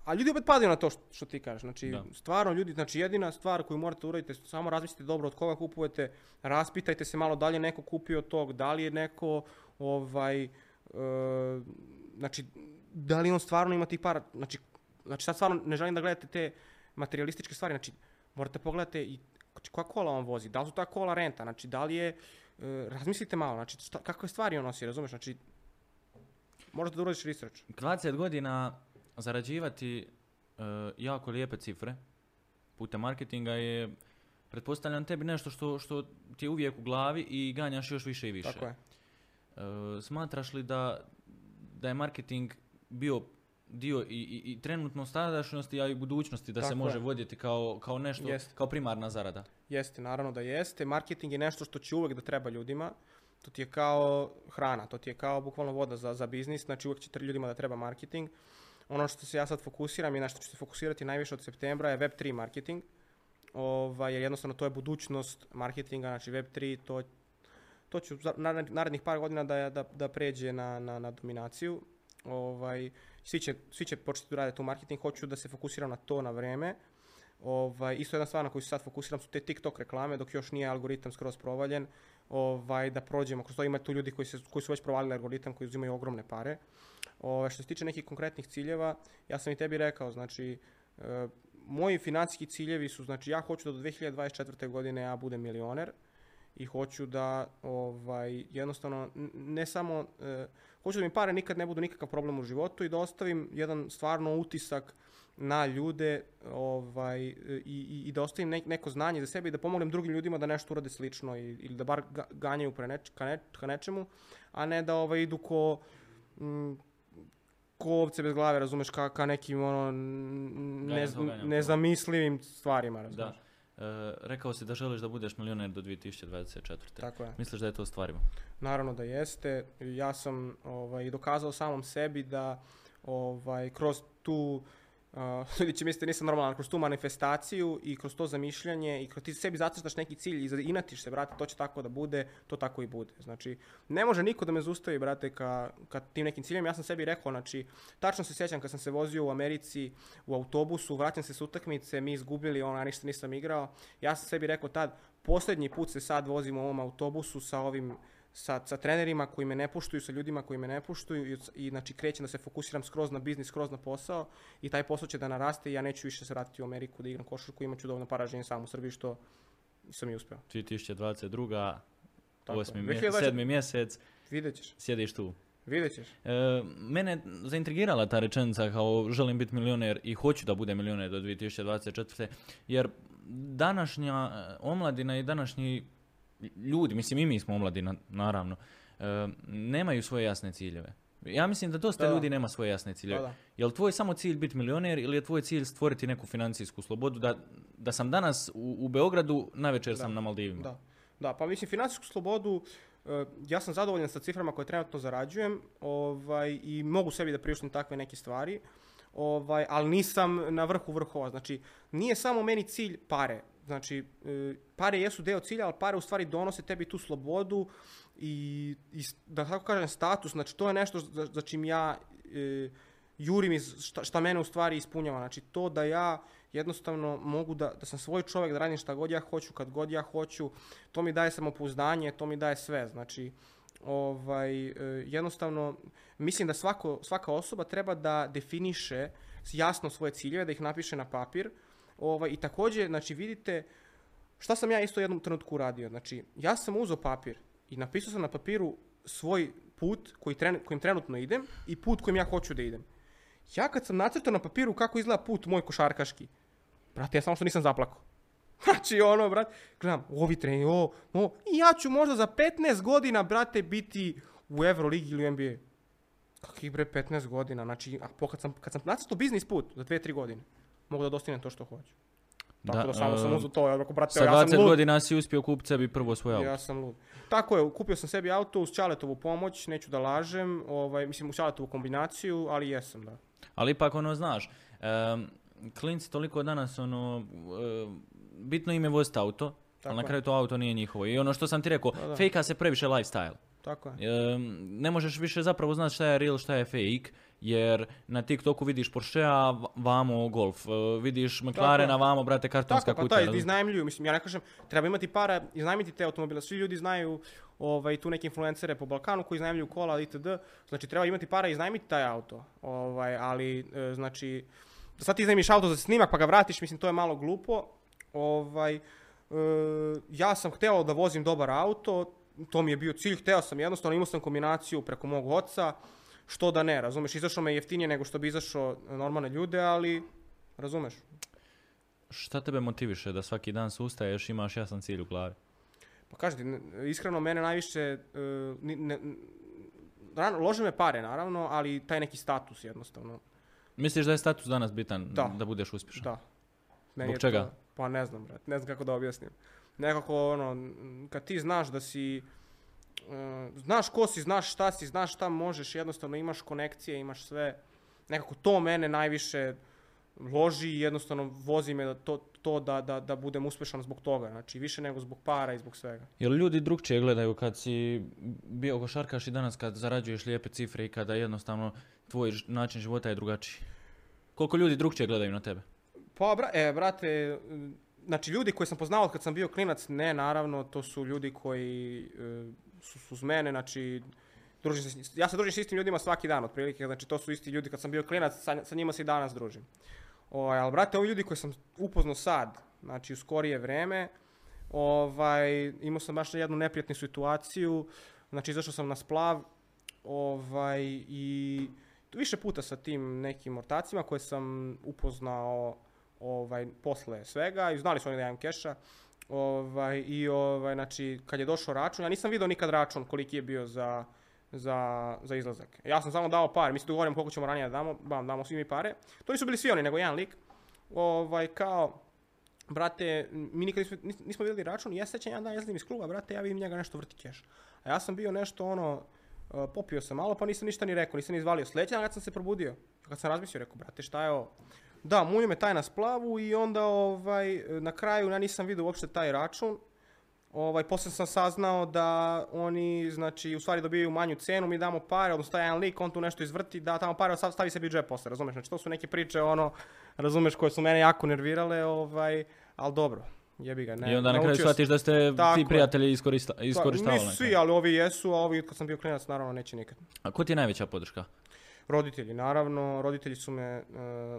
a ljudi opet padaju na to što, što ti kažeš. Znači, Da. stvarno ljudi, znači jedina stvar koju morate uraditi, samo razmislite dobro od koga kupujete, raspitajte se malo da li je neko kupio tog, da li je neko, ovaj, e, znači, da li on stvarno ima tih para, znači, znači sad stvarno ne želim da gledate te materialističke stvari, znači, morate pogledati i znači, koja kola on vozi, da li su ta kola renta, znači, da li je, e, razmislite malo, znači, šta, kakve stvari on nosi, razumeš, znači, možete da uradiš research. 20 godina zarađivati e, jako lijepe cifre putem marketinga je pretpostavljam tebi nešto što, što ti je uvijek u glavi i ganjaš još više i više. Tako je. E, smatraš li da, da je marketing bio dio i, i, i trenutno sadašnjosti, a i budućnosti da se Tako može je. voditi kao, kao nešto, Jest. kao primarna zarada? Jeste, naravno da jeste. Marketing je nešto što će uvijek da treba ljudima. To ti je kao hrana, to ti je kao bukvalno voda za, za biznis, znači uvijek će ljudima da treba marketing. ono što se ja sad fokusiram i na što ću se fokusirati najviše od septembra je Web3 marketing. Ovaj, jer jednostavno to je budućnost marketinga, znači Web3, to, to ću za narednih par godina da, da, da pređe na, na, na dominaciju. Ovaj, svi, će, svi će početi raditi u marketing, hoću da se fokusiram na to na vreme. Ovaj, isto jedna stvar na koju se sad fokusiram su te TikTok reklame, dok još nije algoritam skroz provaljen, ovaj, da prođemo. Kroz to ima tu ljudi koji, se, koji su već provalili algoritam, koji uzimaju ogromne pare. Ovaj, što se tiče nekih konkretnih ciljeva, ja sam i tebi rekao, znači, e, moji financijski ciljevi su, znači, ja hoću da do 2024. godine ja budem milioner i hoću da, ovaj, jednostavno, ne samo, e, hoću da mi pare nikad ne budu nikakav problem u životu i da ostavim jedan stvarno utisak na ljude ovaj, i, i, i da ostavim ne- neko znanje za sebe i da pomognem drugim ljudima da nešto urade slično ili da bar ga, ganjaju pre neč, ka, ne, ka nečemu, a ne da ovaj, idu ko, mm, ko ovce bez glave, razumeš, ka, ka nekim ono, n- Ganjam nez- to, ganjam to. nezamislivim stvarima, razumeš. Da. E, rekao si da želiš da budeš milioner do 2024. Tako je. Misliš da je to ostvarivo? Naravno da jeste. Ja sam ovaj, dokazao samom sebi da ovaj, kroz tu Uh, ljudi *laughs* će misliti nisam normalan, kroz tu manifestaciju i kroz to zamišljanje i kroz ti sebi zacrtaš neki cilj i inatiš se, brate, to će tako da bude, to tako i bude. Znači, ne može niko da me zaustavi, brate, ka, ka tim nekim ciljem. Ja sam sebi rekao, znači, tačno se sjećam kad sam se vozio u Americi u autobusu, vraćam se s utakmice, mi izgubili, ona, ništa nisam igrao. Ja sam sebi rekao tad, posljednji put se sad vozim u ovom autobusu sa ovim sa, sa trenerima koji me ne puštuju, sa ljudima koji me ne puštuju i, i znači krećem da se fokusiram skroz na biznis, skroz na posao i taj posao će da naraste i ja neću više se vratiti u Ameriku da igram košarku, imat ću dovoljno para živim sam u Srbiji što sam i uspeo. 2022. Tako je. osmi mje, 2020 sedmi mjesec, Vidjet ćeš, sjediš tu. vidjet ćeš. E, mene zaintrigirala ta rečenica kao želim biti milioner i hoću da budem milioner do 2024. Jer današnja e, omladina i današnji ljudi, mislim i mi smo omladina, naravno, e, nemaju svoje jasne ciljeve. Ja mislim da dosta Da, ljudi nema svoje jasne ciljeve. Da, da. Je li tvoj samo cilj biti milioner ili je tvoj cilj stvoriti neku financijsku slobodu da, da sam danas u, u Beogradu, navečer sam na Maldivima? Da, da, pa mislim financijsku slobodu, eh, ja sam zadovoljan sa ciframa koje trenutno zarađujem ovaj, i mogu sebi da priuštim takve neke stvari, ovaj, ali nisam na vrhu vrhova. Znači, nije samo meni cilj pare. Znači, eh, pare jesu deo cilja, ali pare u stvari donose tebi tu slobodu i, i da tako kažem status. Znači, to je nešto za, za čim ja eh, jurim iz šta, šta mene u stvari ispunjava. Znači, to da ja jednostavno mogu da, da sam svoj čovjek, da radim šta god ja hoću, kad god ja hoću, to mi daje samopouzdanje, to mi daje sve. Znači, ovaj, e, jednostavno, mislim da svako, svaka osoba treba da definiše jasno svoje ciljeve, da ih napiše na papir. Ovaj, I također, znači, vidite, šta sam ja isto u jednom trenutku uradio. Znači, ja sam uzeo papir i napisao sam na papiru svoj put koji tren, kojim trenutno idem i put kojim ja hoću da idem. Ja kad sam nacrtao na papiru kako izgleda put moj košarkaški, brate, ja samo što nisam zaplakao. Znači, ono, brate, gledam, ovi trening, o, o, i ja ću možda za 15 godina, brate, biti u Euroligi ili u NBA. Kakih bre 15 godina, znači, a po, kad sam, kad sam nacrtao biznis put za 2-3 godine, mogu da dostignem to što hoću. Tako da, samo sam e, uzeo to, ja rekao, brate, Sa ja sam 20 lud. godina si uspio kupiti sebi prvo svoj auto. Ja sam lud. Tako je, kupio sam sebi auto uz Čaletovu pomoć, neću da lažem, ovaj, mislim uz Čaletovu kombinaciju, ali jesam, da. Ali ipak ono znaš, em, klinci toliko danas ono, bitno im je voziti auto, Tako ali na kraju to auto nije njihovo. I ono što sam ti rekao, Da, da. fejka se previše lifestyle. Tako je. Em, ne možeš više zapravo znati šta je real, šta je fake, jer na TikToku vidiš Porschea, v- vamo golf, e, vidiš McLarena, vamo, brate, kartonska Tako, pa kuća. taj razumiješ? iznajmljuju, mislim, ja ne kažem, treba imati para, iznajmiti te automobile, svi ljudi znaju ovaj, tu neke influencere po Balkanu koji iznajmljuju kola itd. Znači, treba imati para i iznajmiti taj auto, ovaj, ali, e, znači, sad ti iznajmiš auto za snimak pa ga vratiš, mislim, to je malo glupo, ovaj, e, ja sam hteo da vozim dobar auto, to mi je bio cilj, hteo sam jednostavno, imao sam kombinaciju preko mog oca, što da ne, razumeš, izašao me jeftinije nego što bi izašao normalne ljude, ali, razumeš, Šta tebe motiviše da svaki dan se ustaješ, imaš jasan cilj u glavi? Pa kažete, n- iskreno mene najviše, ni- ne, n- rano- lože me pare naravno, ali taj neki status jednostavno. Misliš da je status danas bitan Da. da budeš uspješan? Da. Meni Zbog je čega? To, pa ne znam, brat, ne znam kako da objasnim. Nekako ono, kad ti znaš da si, e, znaš ko si, znaš šta si, znaš šta možeš, jednostavno imaš konekcije, imaš sve. nekako to mene najviše loži i jednostavno vozi me da to, to da, da, da budem uspešan zbog toga. Znači, više nego zbog para i zbog svega. Jel ljudi drugčije gledaju kad si bio košarkaš i danas kad zarađuješ lijepe cifre i kada jednostavno tvoj način života je drugačiji? Koliko ljudi drugčije gledaju na tebe? Pa, bra, e, brate, znači ljudi koje sam poznao kad sam bio klinac, ne, naravno, to su ljudi koji e, su, su uz mene, znači, družim se, ja se družim s istim ljudima svaki dan, otprilike, znači to su isti ljudi kad sam bio klinac, sa, sa njima se i danas družim. Ovaj, ali, brate, ovi ljudi koje sam upoznao sad, znači u skorije vreme, ovaj, imao sam baš jednu neprijatnu situaciju, znači izašao sam na splav, ovaj, i više puta sa tim nekim ortacima koje sam upoznao ovaj, posle svega i znali su oni da imam keša. Ovaj, I ovaj, znači, kad je došao račun, ja nisam video nikad račun koliki je bio za, za, za izlazak. Ja sam samo dao pare, mi se dogovorimo koliko ćemo ranije da damo, bam, damo svi mi pare. To nisu bili svi oni, nego jedan lik. Ovaj, kao, brate, mi nikad nismo, nis- nismo vidjeli račun, ja sećam jedan dan izlazim iz kluba, brate, ja vidim njega nešto vrti keš. A ja sam bio nešto ono, uh, popio sam malo, pa nisam ništa ni rekao, nisam ni izvalio. Sljedeći dan kad sam se probudio, kad sam razmislio, rekao, brate, šta je ovo? Da, munio me taj na splavu i onda ovaj, na kraju ja nisam vidio uopšte taj račun. Ovaj, posle sam saznao da oni, znači, u stvari dobijaju manju cenu, mi damo pare, odnosno taj jedan lik, on tu nešto izvrti, da tamo pare, stavi, sebi džep posle, razumeš? Znači, to su neke priče, ono, razumeš, koje su mene jako nervirale, ovaj, ali dobro, jebi ga, ne. I onda na kraju shvatiš da ste Tako ti prijatelji iskorista, Pa, iskoristavali. Nisu svi, ali ovi jesu, a ovi kad sam bio klinac, naravno, neće nikad. A ko ti je najveća podrška? Roditelji, naravno, roditelji su me, e,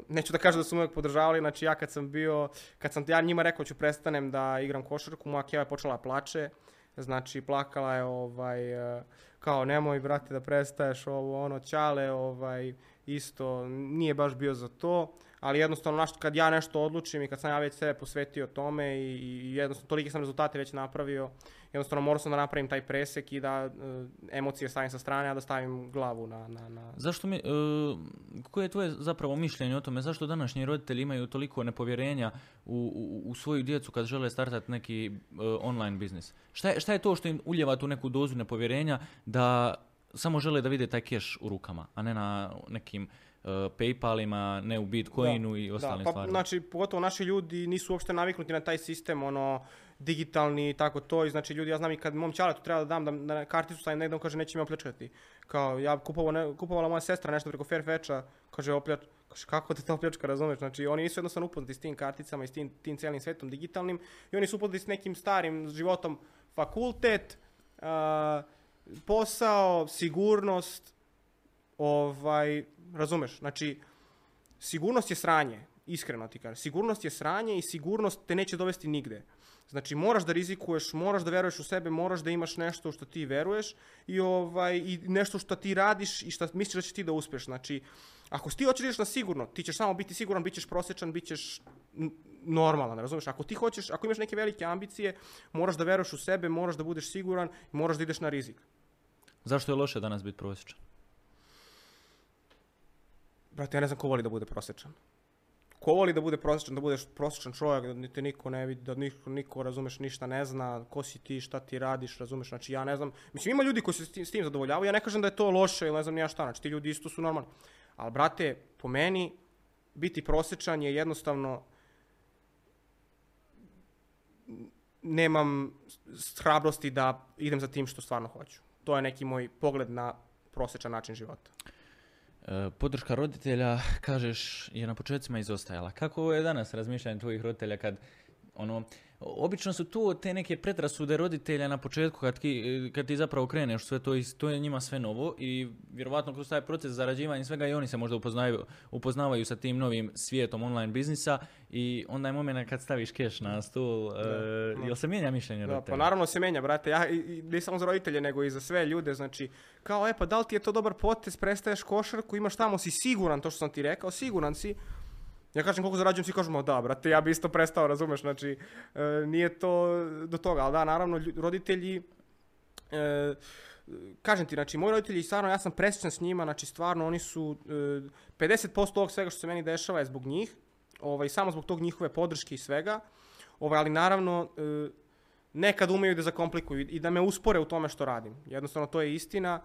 neću da kažem da su me uvijek podržavali, znači ja kad sam bio, kad sam ja njima rekao ću prestanem da igram košarku, moja keva je počela plače, znači plakala je ovaj, e, kao nemoj brate da prestaješ ovo ono, ćale ovaj, isto nije baš bio za to, ali jednostavno naš, kad ja nešto odlučim i kad sam ja već sebe posvetio tome i, i jednostavno tolike sam rezultate već napravio, jednostavno morao sam da napravim taj presek i da e, emocije stavim sa strane, a da stavim glavu na, na, na, Zašto mi, e, koje je tvoje zapravo mišljenje o tome, zašto današnji roditelji imaju toliko nepovjerenja u, u, u svoju djecu kad žele startati neki e, online biznis? Šta je, šta je to što im uljeva tu neku dozu nepovjerenja da samo žele da vide taj keš u rukama, a ne na nekim Paypalima, ne u Bitcoinu i ostalim pa, stvarima? Znači, pogotovo naši ljudi nisu uopšte naviknuti na taj sistem, ono, digitalni i tako to. I znači, ljudi, ja znam i kad mom čaletu treba da dam da, da karticu stavim negdje, on kaže neće me opljačkati. Kao, ja kupovao ne, kupovala moja sestra nešto preko Fairfetcha, kaže opljač, kaže kako te to opljačka, razumeš? Znači, oni nisu jednostavno upoznati s tim karticama i s tim, tim cijelim svetom digitalnim i oni su upoznati s nekim starim životom fakultet, a, posao, sigurnost, ovaj, razumeš, znači, sigurnost je sranje, iskreno ti kažem. Sigurnost je sranje i sigurnost te neće dovesti nigde. Znači, moraš da rizikuješ, moraš da veruješ u sebe, moraš da imaš nešto što ti veruješ i, ovaj, i nešto što ti radiš i što misliš da će ti da uspeš. Znači, ako ti hoćeš ideš na sigurno, ti ćeš samo biti siguran, bit ćeš prosječan, bit ćeš normalan, razumeš? Ako ti hoćeš, ako imaš neke velike ambicije, moraš da veruješ u sebe, moraš da budeš siguran i moraš da ideš na rizik. Zašto je loše danas biti prosječan? Brate, ja ne znam ko voli da bude prosječan. Ko voli da bude prosječan, da budeš prosječan čovjek, da te niko ne vidi, da niko, niko, razumeš, ništa ne zna, ko si ti, šta ti radiš, razumeš, znači ja ne znam. Mislim, ima ljudi koji se s tim, s zadovoljavaju, ja ne kažem da je to loše ili ne znam ni ja šta, znači ti ljudi isto su normalni. Ali, brate, po meni, biti prosječan je jednostavno nemam hrabrosti da idem za tim što stvarno hoću. To je neki moj pogled na prosječan način života. E, podrška roditelja, kažeš, je na početcima izostajala. Kako je danas razmišljanje tvojih roditelja kad, ono, obično su to te neke predrasude roditelja na početku kad, ki, kad ti zapravo kreneš sve to, i to je njima sve novo i vjerovatno kroz taj proces zarađivanja i svega i oni se možda upoznaju, upoznavaju sa tim novim svijetom online biznisa i onda je moment kad staviš keš na stol, e, da. jel se mijenja mišljenje Da, roditelja? pa naravno se menja, brate. Ja, ne samo za roditelje, nego i za sve ljude. Znači, kao, e, pa da li ti je to dobar potez, prestaješ košarku, imaš tamo, si siguran, to što sam ti rekao, siguran si. Ja kažem koliko zarađujem, svi kažu, ma da, brate, ja bi isto prestao, razumeš, znači, e, nije to do toga, ali da, naravno, roditelji, e, kažem ti, znači, moji roditelji, stvarno, ja sam presrećan s njima, znači, stvarno, oni su, e, 50% ovog svega što se meni dešava je zbog njih, ovaj, samo zbog tog njihove podrške i svega, ovaj, ali naravno, e, nekad umeju da zakomplikuju i da me uspore u tome što radim. Jednostavno, to je istina.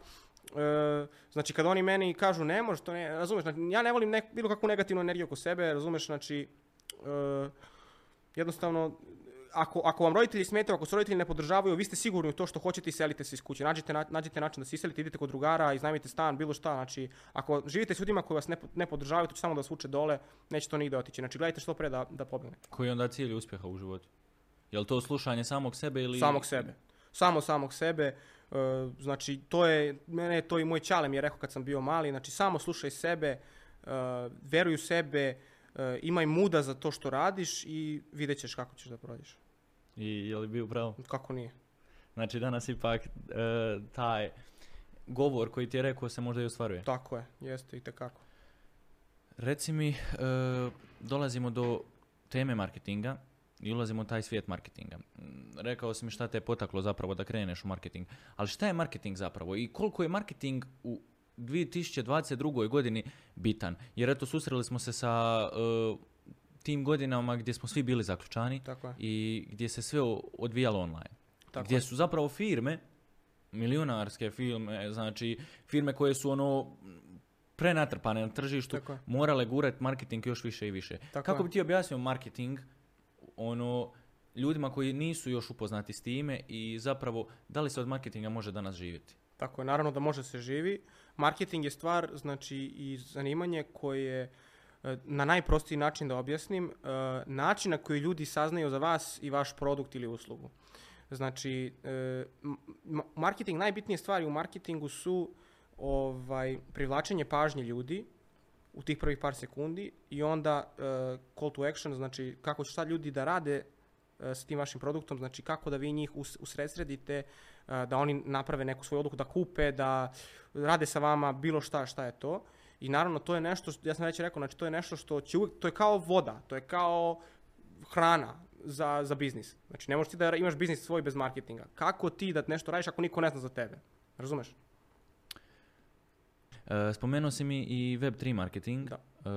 E, znači, kad oni meni kažu ne možeš, to ne, razumeš, znači, ja ne volim nek, bilo kakvu negativnu energiju oko sebe, razumeš, znači, e, jednostavno, ako, ako vam roditelji smetaju, ako se roditelji ne podržavaju, vi ste sigurni u to što hoćete i selite se iz kuće. Nađite, na- nađite način da se iselite, idite kod drugara, iznajmite stan, bilo šta. Znači, ako živite s ljudima koji vas ne, ne podržavaju, to će samo da vas vuče dole, neće to nigde otići. Znači, gledajte što pre da, da pobjegnete. Koji je onda cilj uspjeha u životu? Je li to slušanje samog sebe ili... Samog sebe. Samo samog sebe. E, znači, to je, mene je to i moj čale mi je rekao kad sam bio mali, znači samo slušaj sebe, e, veruj u sebe, e, imaj muda za to što radiš i vidjet ćeš kako ćeš da prođeš. I je li bio pravo? Kako nije? Znači danas ipak taj govor koji ti je rekao se možda i ostvaruje. Tako je, jeste i tekako. Reci mi, dolazimo do teme marketinga i ulazimo u taj svijet marketinga. Mm, Rekao si mi šta te je potaklo zapravo da kreneš u marketing. Ali šta je marketing zapravo i koliko je marketing u 2022. godini bitan? Jer eto, susreli smo se sa e, tim godinama gdje smo svi bili zaključani Tako i gdje se sve odvijalo online. Tako gdje je. su zapravo firme, milionarske firme, znači firme koje su ono prenatrpane na tržištu, Tako morale gurati marketing još više i više. Tako Kako bi ti objasnio marketing ono ljudima koji nisu još upoznati s time i zapravo da li se od marketinga može danas živjeti? Tako je, naravno da može se živi. Marketing je stvar, znači i zanimanje koje e, na najprostiji način da objasnim, e, način na koji ljudi saznaju za vas i vaš produkt ili uslugu. Znači, e, marketing, najbitnije stvari u marketingu su ovaj, privlačenje pažnje ljudi u tih prvih par sekundi i onda e, call to action, znači kako će sad ljudi da rade e, s tim vašim produktom, znači kako da vi njih us- usredsredite, e, da oni naprave neku svoju odluku, da kupe, da rade sa vama bilo šta, šta je to. I naravno to je nešto, što, ja sam već rekao, znači to je nešto što će uvijek, to je kao voda, to je kao hrana za, za biznis. Znači ne možeš ti da imaš biznis svoj bez marketinga. Kako ti da nešto radiš ako niko ne zna za tebe? Razumeš? E, spomenuo si mi i Web3 marketing. Da. E,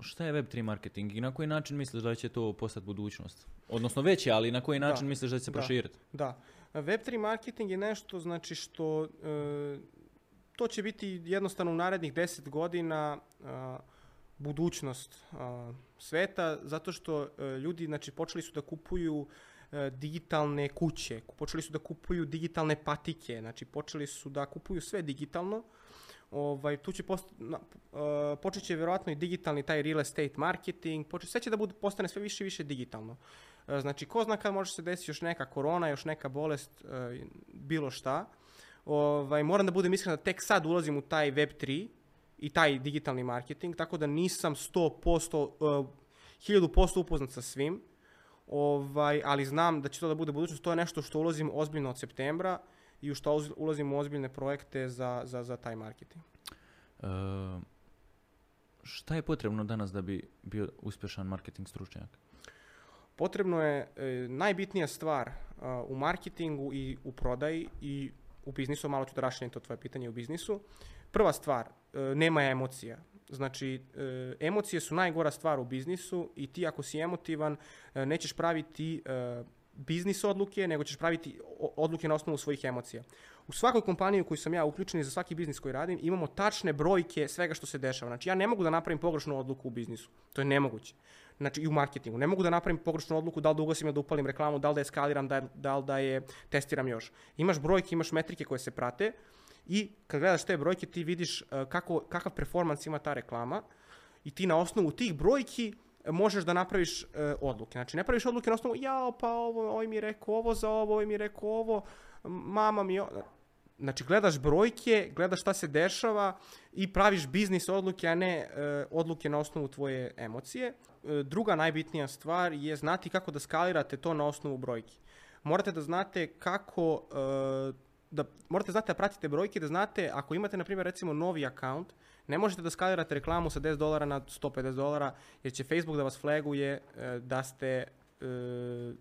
šta je Web3 marketing i na koji način misliš da će to postati budućnost? Odnosno već je, ali na koji Da. način misliš da će se Da. proširiti? Da. Web3 marketing je nešto znači što e, to će biti jednostavno u narednih 10 godina a, budućnost a, sveta zato što ljudi znači počeli su da kupuju digitalne kuće, počeli su da kupuju digitalne patike, znači počeli su da kupuju sve digitalno. Ovaj, tu će post, na, e, počet će vjerojatno i digitalni taj real estate marketing, počet, sve će da bude, postane sve više i više digitalno. E, Znači, ko zna kad može se desiti još neka korona, još neka bolest, e, bilo šta. Ovaj, moram da budem iskren da tek sad ulazim u taj Web3 i taj digitalni marketing, tako da nisam 100%, uh, 1000% upoznat sa svim, ovaj, ali znam da će to da bude budućnost. To je nešto što ulazim ozbiljno od septembra i u što uz- ulazim u ozbiljne projekte za, za, za taj marketing. E, šta je potrebno danas da bi bio uspješan marketing stručnjak? Potrebno je e, najbitnija stvar a, u marketingu i u prodaji i u biznisu, malo ću da raširim to tvoje pitanje u biznisu. Prva stvar, e, nema emocija. Znači, e, emocije su najgora stvar u biznisu i ti ako si emotivan e, nećeš praviti e, biznis odluke, nego ćeš praviti odluke na osnovu svojih emocija. U svakoj kompaniji u kojoj sam ja uključen i za svaki biznis koji radim, imamo tačne brojke svega što se dešava. Znači, ja ne mogu da napravim pogrešnu odluku u biznisu. To je nemoguće. Znači, i u marketingu. Ne mogu da napravim pogrešnu odluku da li da ugasim da upalim reklamu, da li da je skaliram, da, da li da je testiram još. Imaš brojke, imaš metrike koje se prate i kad gledaš te brojke ti vidiš uh, kako, kakav performans ima ta reklama i ti na osnovu tih brojki možeš da napraviš e, odluke. Znači, ne praviš odluke na osnovu, jao, pa ovo, ovaj mi je rekao ovo za ovo, ovaj mi je rekao ovo, mama mi... o-" Znači, gledaš brojke, gledaš šta se dešava i praviš biznis odluke, a ne e, odluke na osnovu tvoje emocije. E, druga najbitnija stvar je znati kako da skalirate to na osnovu brojki. Morate da znate kako da morate znati da pratite brojke, da znate ako imate na primjer recimo novi account, ne možete da skalirate reklamu sa 10 dolara na 150 dolara jer će Facebook da vas flaguje e, da ste e,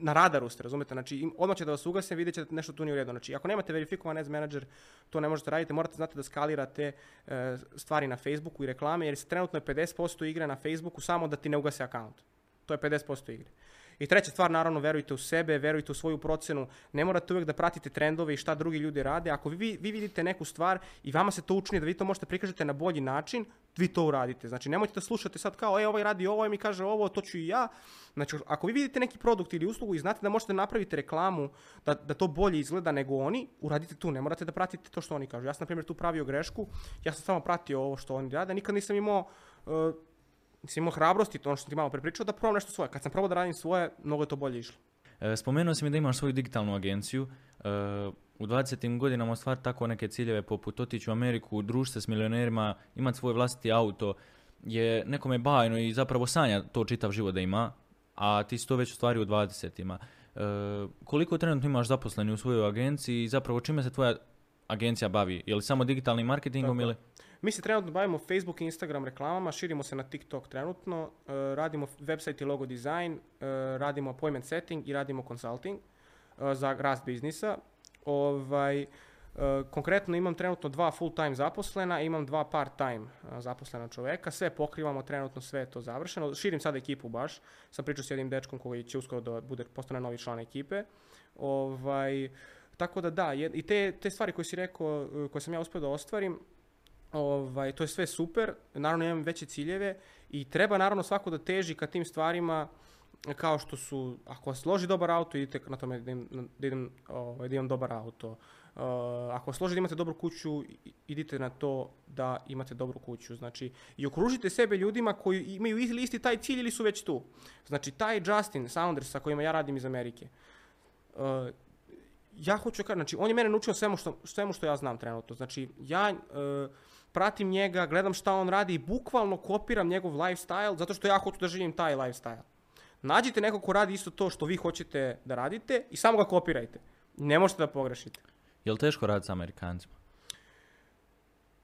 na radaru ste, razumete? Znači, odmah će da vas ugase, vidjet ćete nešto tu nije u redu. Znači, ako nemate verifikovan ads manager, to ne možete raditi, morate znati da skalirate e, stvari na Facebooku i reklame, jer trenutno je 50% igre na Facebooku samo da ti ne ugase account. To je 50% igre. I treća stvar, naravno, verujte u sebe, verujte u svoju procenu. Ne morate uvijek da pratite trendove i šta drugi ljudi rade. Ako vi, vi vidite neku stvar i vama se to učini da vi to možete prikažete na bolji način, vi to uradite. Znači, nemojte da slušate sad kao, e, ovaj radi ovo, ovaj mi kaže ovo, to ću i ja. Znači, ako vi vidite neki produkt ili uslugu i znate da možete napraviti reklamu da, da to bolje izgleda nego oni, uradite tu, ne morate da pratite to što oni kažu. Ja sam, na primjer, tu pravio grešku, ja sam samo pratio ovo što oni rade, nikad nisam imao uh, nisam imao hrabrosti, to ono što ti malo prepričao, da probam nešto svoje. Kad sam probao da radim svoje, mnogo je to bolje išlo. E, spomenuo si mi da imaš svoju digitalnu agenciju. E, u 20. godinama ostvariti tako neke ciljeve poput otići u Ameriku, družiti se s milionerima, imati svoj vlastiti auto, je nekome bajno i zapravo sanja to čitav život da ima, a ti si to već ostvario u 20. E, koliko trenutno imaš zaposleni u svojoj agenciji i zapravo čime se tvoja agencija bavi? Je li samo digitalnim marketingom Tako. ili? Mi se trenutno bavimo Facebook i Instagram reklamama, širimo se na TikTok trenutno, e, radimo website i logo design, e, radimo appointment setting i radimo consulting e, za rast biznisa. Ovaj, konkretno imam trenutno dva full time zaposlena, imam dva part time zaposlena čoveka, sve pokrivamo trenutno, sve je to završeno. Širim sad ekipu baš, sam pričao s jednim dečkom koji će uskoro da bude postane novi član ekipe. Ovaj, tako da da, i te, te stvari koje si rekao, koje sam ja uspio da ostvarim, Ovaj, to je sve super, naravno imam veće ciljeve i treba naravno svako da teži ka tim stvarima kao što su, ako vas složi dobar auto, idite na tome da, im, da, idem, ovaj, da imam dobar auto. Uh, ako vas složi da imate dobru kuću, idite na to da imate dobru kuću. Znači, i okružite sebe ljudima koji imaju isti taj cilj ili su već tu. Znači, taj Justin Saunders sa kojima ja radim iz Amerike, uh, ja hoću znači, on je mene naučio svemu što, svemu što ja znam trenutno. Znači, ja uh, pratim njega, gledam šta on radi i bukvalno kopiram njegov lifestyle zato što ja hoću da živim taj lifestyle. Nađite nekog ko radi isto to što vi hoćete da radite i samo ga kopirajte. Ne možete da pogrešite. Je li teško raditi sa Amerikancima?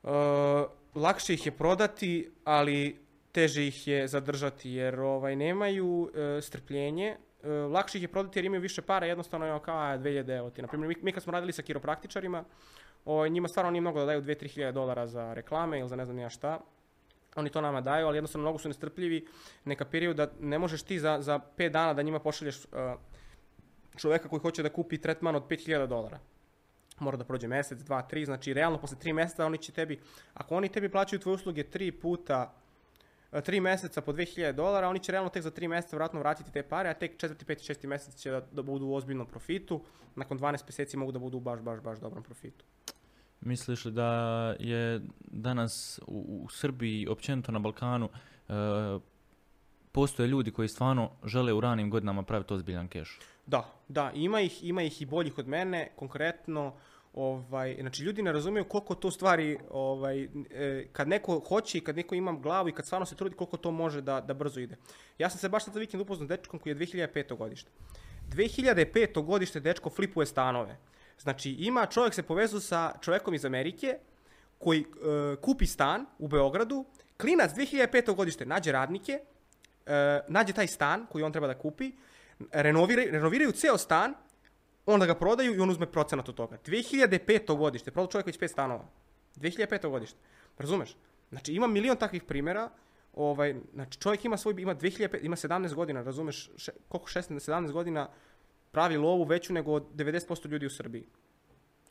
Uh, lakše ih je prodati, ali teže ih je zadržati jer ovaj nemaju e, strpljenje. E, lakše ih je prodati jer imaju više para, jednostavno je kao a, 2000 evo ti. Naprimjer, mi, mi kad smo radili sa kiropraktičarima, ovaj, njima stvarno nije mnogo da daju 2-3 hiljade dolara za reklame ili za ne znam ja šta. Oni to nama daju, ali jednostavno mnogo su nestrpljivi, ne kapiraju da ne možeš ti za, za 5 dana da njima pošalješ uh, čoveka koji hoće da kupi tretman od 5000 dolara. Mora da prođe mesec, dva, tri, znači realno posle tri meseca oni će tebi, ako oni tebi plaćaju tvoje usluge tri puta, e, tri meseca po 2000 dolara, oni će realno tek za tri meseca vratno vratiti te pare, a tek četvrti, peti, šesti mesec će da, da budu u ozbiljnom profitu, nakon 12 meseci mogu da budu baš, baš, baš dobrom profitu. Misliš li da je danas u, Srbiji, općenito na Balkanu, e, postoje ljudi koji stvarno žele u ranim godinama praviti ozbiljan keš? Da, da, ima ih, ima ih i boljih od mene, konkretno, ovaj, znači ljudi ne razumiju koliko to stvari, ovaj, e, kad neko hoće i kad neko ima glavu i kad stvarno se trudi koliko to može da, da brzo ide. Ja sam se baš sad vikend upoznao s dečkom koji je 2005. godište. 2005. godište dečko flipuje stanove. Znači ima čovjek se povezu sa čovjekom iz Amerike koji e, kupi stan u Beogradu, klinac 2005. godište nađe radnike, e, nađe taj stan koji on treba da kupi, renoviraju, renoviraju ceo stan, onda ga prodaju i on uzme procenat od toga. 2005. godište, prodao čovjek već pet stanova. 2005. godište. Razumeš? Znači ima milion takvih primjera, ovaj, znači čovjek ima svoj, ima 2005, ima 17 godina, razumeš, še, koliko 16, 17 godina pravi lovu veću nego 90% ljudi u Srbiji.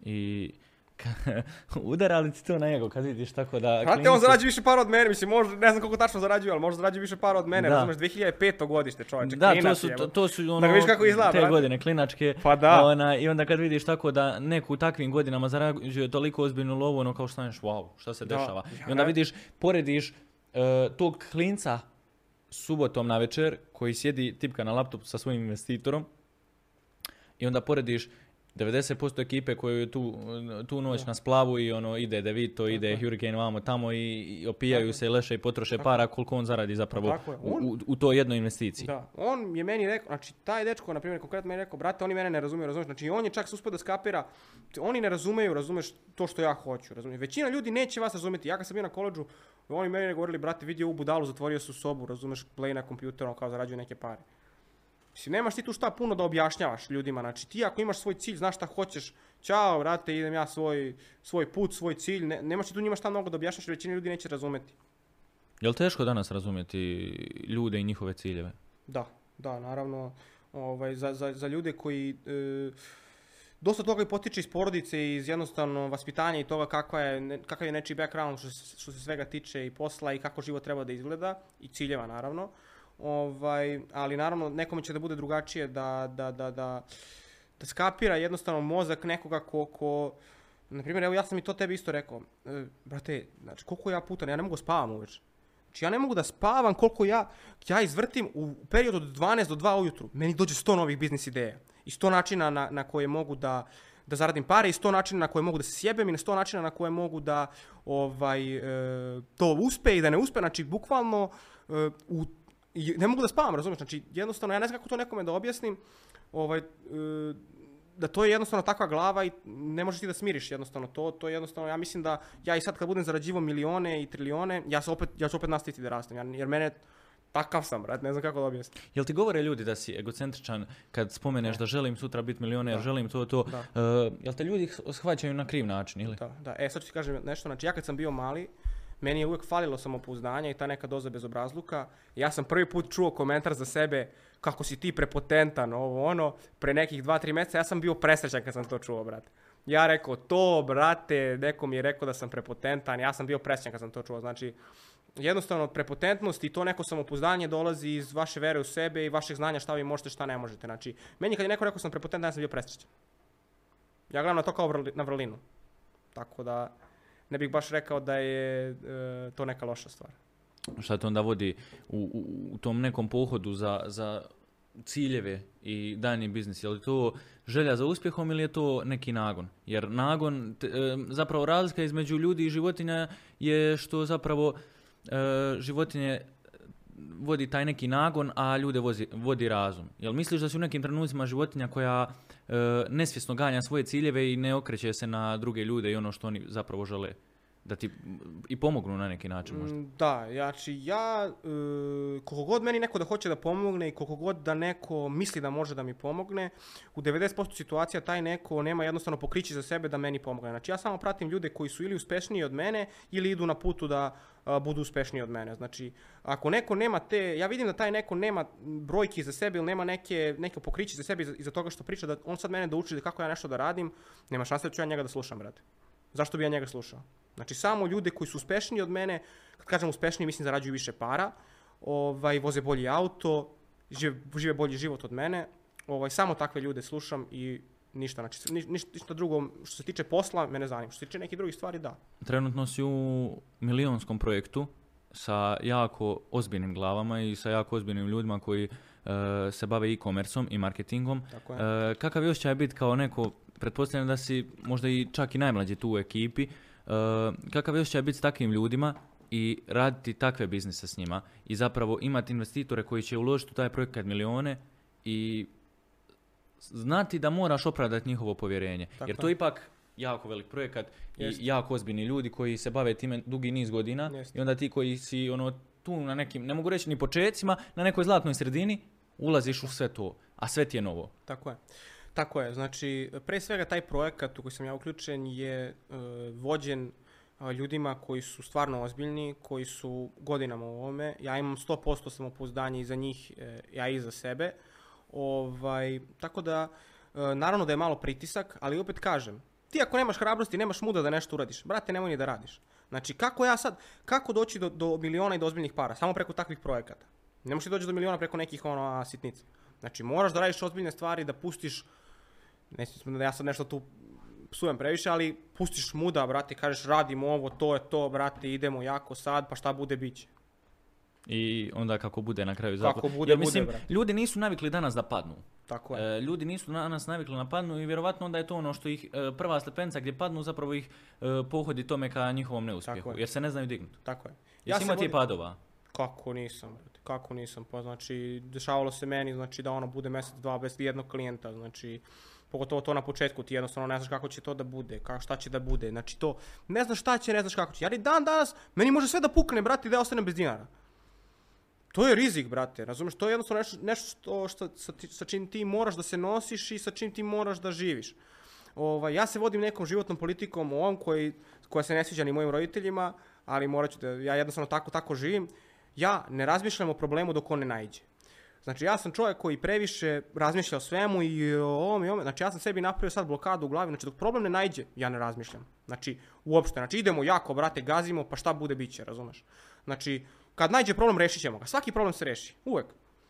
I ka- *laughs* udara li ti to na njegov kad vidiš tako da... Znate, on klinci- zarađuje više para od mene, mislim, možda, ne znam koliko tačno zarađuje, ali možda zarađuje više para od mene, Da. razumeš, 2005. godište, čovječe, Da, to klinac su, je, to, to su ono, Da vidiš kako izgleda, te brate. godine klinačke. Pa da. Ona, I onda kad vidiš tako da neko u takvim godinama zarađuje toliko ozbiljnu lovu, ono kao što staneš, wow, šta se Da. dešava. I onda vidiš, porediš e, tog klinca subotom na večer koji sjedi tipka na laptop sa svojim investitorom i onda porediš 90% ekipe koju je tu, tu noć na splavu i ono ide Devito, ide je. Hurricane vamo tamo i, i opijaju Tako se i leše i potroše Tako para koliko on zaradi zapravo Tako u, On- u, u toj jednoj investiciji. Da, on je meni rekao, znači taj dečko, na primjer, konkretno meni je rekao, brate, oni mene ne razumiju, razumiješ, znači on je čak uspio da skapira, oni ne razumeju, razumeš, to što ja hoću, razumiješ. Većina ljudi neće vas razumjeti, ja kad sam bio na koleđu, oni meni govorili, brate, vidi ovu budalu, zatvorio se u sobu, razumeš, play na kompjuteru, kao zarađuje neke pare. Mislim, nemaš ti tu šta puno da objašnjavaš ljudima, znači ti ako imaš svoj cilj, znaš šta hoćeš, ćao, brate, idem ja svoj, svoj put, svoj cilj, ne, nemaš ti tu njima šta mnogo da objašnjaš, većina ljudi neće razumeti. Je li teško danas razumjeti ljude i njihove ciljeve? Da, da, naravno, ovaj, za, za, za ljude koji... e, dosta toga i potiče iz porodice i iz jednostavno vaspitanja i toga kakva je, kakav je nečiji background što se, što se svega tiče i posla i kako život treba da izgleda i ciljeva naravno. Ovaj, ali naravno nekome će da bude drugačije da, da, da, da, da skapira jednostavno mozak nekoga ko, ko na primjer, evo ja sam i to tebi isto rekao, e, brate, znači koliko ja puta, ja ne mogu spavam uveče. Znači ja ne mogu da spavam koliko ja, ja izvrtim u periodu od 12 do 2 ujutru. Meni dođe 100 novih biznis ideja. I 100 načina na, na koje mogu da, da zaradim pare i 100 načina na koje mogu da se sjebem i na 100 načina na koje mogu da ovaj, e, to uspe i da ne uspe. Znači, bukvalno e, u, i ne mogu da spavam, razumiješ? Znači, jednostavno, ja ne znam kako to nekome da objasnim, ovaj, e, da to je jednostavno takva glava i ne možeš ti da smiriš jednostavno to, to je jednostavno, ja mislim da ja i sad kad budem zarađivao milione i trilijone, ja, se opet, ja ću opet nastaviti da rastem, jer mene, takav sam, brat, ne znam kako da objasnim. Jel ti govore ljudi da si egocentričan kad spomeneš da želim sutra biti milioner, Da. želim to, to. Da. E, jel te ljudi shvaćaju na kriv način ili? Da, da. E, sad ću ti kažem nešto, znači ja kad sam bio mali, meni je uvijek falilo samopouzdanja i ta neka doza bezobrazluka. Ja sam prvi put čuo komentar za sebe kako si ti prepotentan, ovo ono, pre nekih dva, tri mjeseca, ja sam bio presrećan kad sam to čuo, brate. Ja rekao, to, brate, neko mi je rekao da sam prepotentan, ja sam bio presrećan kad sam to čuo. Znači, jednostavno prepotentnost i to neko samopouzdanje dolazi iz vaše vere u sebe i vašeg znanja šta vi možete, šta ne možete. Znači, meni kad je neko rekao sam prepotentan, ja sam bio presrećan. Ja gledam na to kao na vrlinu. Tako da ne bih baš rekao da je e, to neka loša stvar. Šta te onda vodi u, u, u tom nekom pohodu za, za ciljeve i daljnji biznis? Je li to želja za uspjehom ili je to neki nagon? Jer nagon, te- e, zapravo razlika između ljudi i životinja je što zapravo e, životinje vodi taj neki nagon, a ljude vozi, vodi razum. Jel misliš da si u nekim trenucima životinja koja nesvjesno ganja svoje ciljeve i ne okreće se na druge ljude i ono što oni zapravo žele? Da ti i pomognu na neki način možda. Mm, Da, znači ja, e, koliko god meni neko da hoće da pomogne i koliko god da neko misli da može da mi pomogne, u 90% situacija taj neko nema jednostavno pokrići za sebe da meni pomogne. Znači ja samo pratim ljude koji su ili uspešniji od mene ili idu na putu da a, budu uspešniji od mene. Znači, ako neko nema te, ja vidim da taj neko nema brojki za sebe ili nema neke, neke pokrići za sebe iza, toga što priča, da on sad mene da uči kako ja nešto da radim, nema šanse da ću ja njega da slušam, brate. Zašto bi ja njega slušao? Znači, samo ljude koji su uspešniji od mene, kad kažem uspešniji, mislim zarađuju više para, ovaj, voze bolji auto, žive, žive bolji život od mene, ovaj, samo takve ljude slušam i ništa, znači, ni, ništa, ništa drugo, što se tiče posla, mene zanima. Što se tiče nekih drugih stvari, da. Trenutno si u milionskom projektu sa jako ozbiljnim glavama i sa jako ozbiljnim ljudima koji e, se bave e-commerceom i marketingom. Tako je. E, kakav je osjećaj biti kao neko, pretpostavljam da si možda i čak i najmlađi tu u ekipi, kakav je osjećaj biti s takvim ljudima i raditi takve biznise s njima i zapravo imati investitore koji će uložiti u taj projekat milijone i znati da moraš opravdati njihovo povjerenje. Tako Jer je. to je ipak jako velik projekat i Jest. jako ozbiljni ljudi koji se bave time dugi niz godina Jest. i onda ti koji si ono tu na nekim, ne mogu reći ni počecima, na nekoj zlatnoj sredini, ulaziš u sve to, a sve ti je novo. Tako je. Tako je, znači, pre svega taj projekat u koji sam ja uključen je e, vođen a, ljudima koji su stvarno ozbiljni, koji su godinama u ovome. Ja imam 100% samopouzdanje i za njih, e, ja i za sebe. Ovaj, tako da, e, naravno da je malo pritisak, ali opet kažem, ti ako nemaš hrabrosti, nemaš muda da nešto uradiš, brate, nemoj ni da radiš. Znači, kako ja sad, kako doći do, do miliona i do ozbiljnih para? Samo preko takvih projekata. Ne možeš doći do miliona preko nekih ono, sitnica. Znači, moraš da radiš ozbiljne stvari, da pustiš, ne da ja sad nešto tu psujem previše, ali pustiš muda, brate, kažeš radimo ovo, to je to, brate, idemo jako sad, pa šta bude, bit će. I onda kako bude na kraju Kako zapravo. bude, Jer bude, mislim, brate. ljudi nisu navikli danas da padnu. Tako je. E, ljudi nisu danas navikli na padnu i vjerovatno onda je to ono što ih, e, prva stepenca gdje padnu zapravo ih e, pohodi tome ka njihovom neuspjehu. Tako je. Jer se ne znaju dignuti. Tako je. Jesi se imao ti padova? Kako nisam, brate, kako nisam, pa znači, dešavalo se meni, znači, da ono bude mjesec, dva bez jednog klijenta, znači, pogotovo to na početku, ti jednostavno ne znaš kako će to da bude, kako, šta će da bude, znači to, ne znaš šta će, ne znaš kako će, jer i dan danas, meni može sve da pukne, brate, da ja ostanem bez dinara. To je rizik, brate, razumiješ, to je jednostavno nešto, nešto što, sa, sa čim ti moraš da se nosiš i sa čim ti moraš da živiš. Ovaj, ja se vodim nekom životnom politikom ovom koji, koja se ne sviđa ni mojim roditeljima, ali morat ću da, ja jednostavno tako, tako živim. Ja ne razmišljam o problemu dok on ne naiđe. Znači ja sam čovjek koji previše razmišlja o svemu i o ovom i ovom. Znači ja sam sebi napravio sad blokadu u glavi. Znači dok problem ne najđe, ja ne razmišljam. Znači uopšte. Znači idemo jako, brate, gazimo, pa šta bude, bit će, razumeš? Znači kad najđe problem, rešit ćemo ga. Svaki problem se reši. Uvek.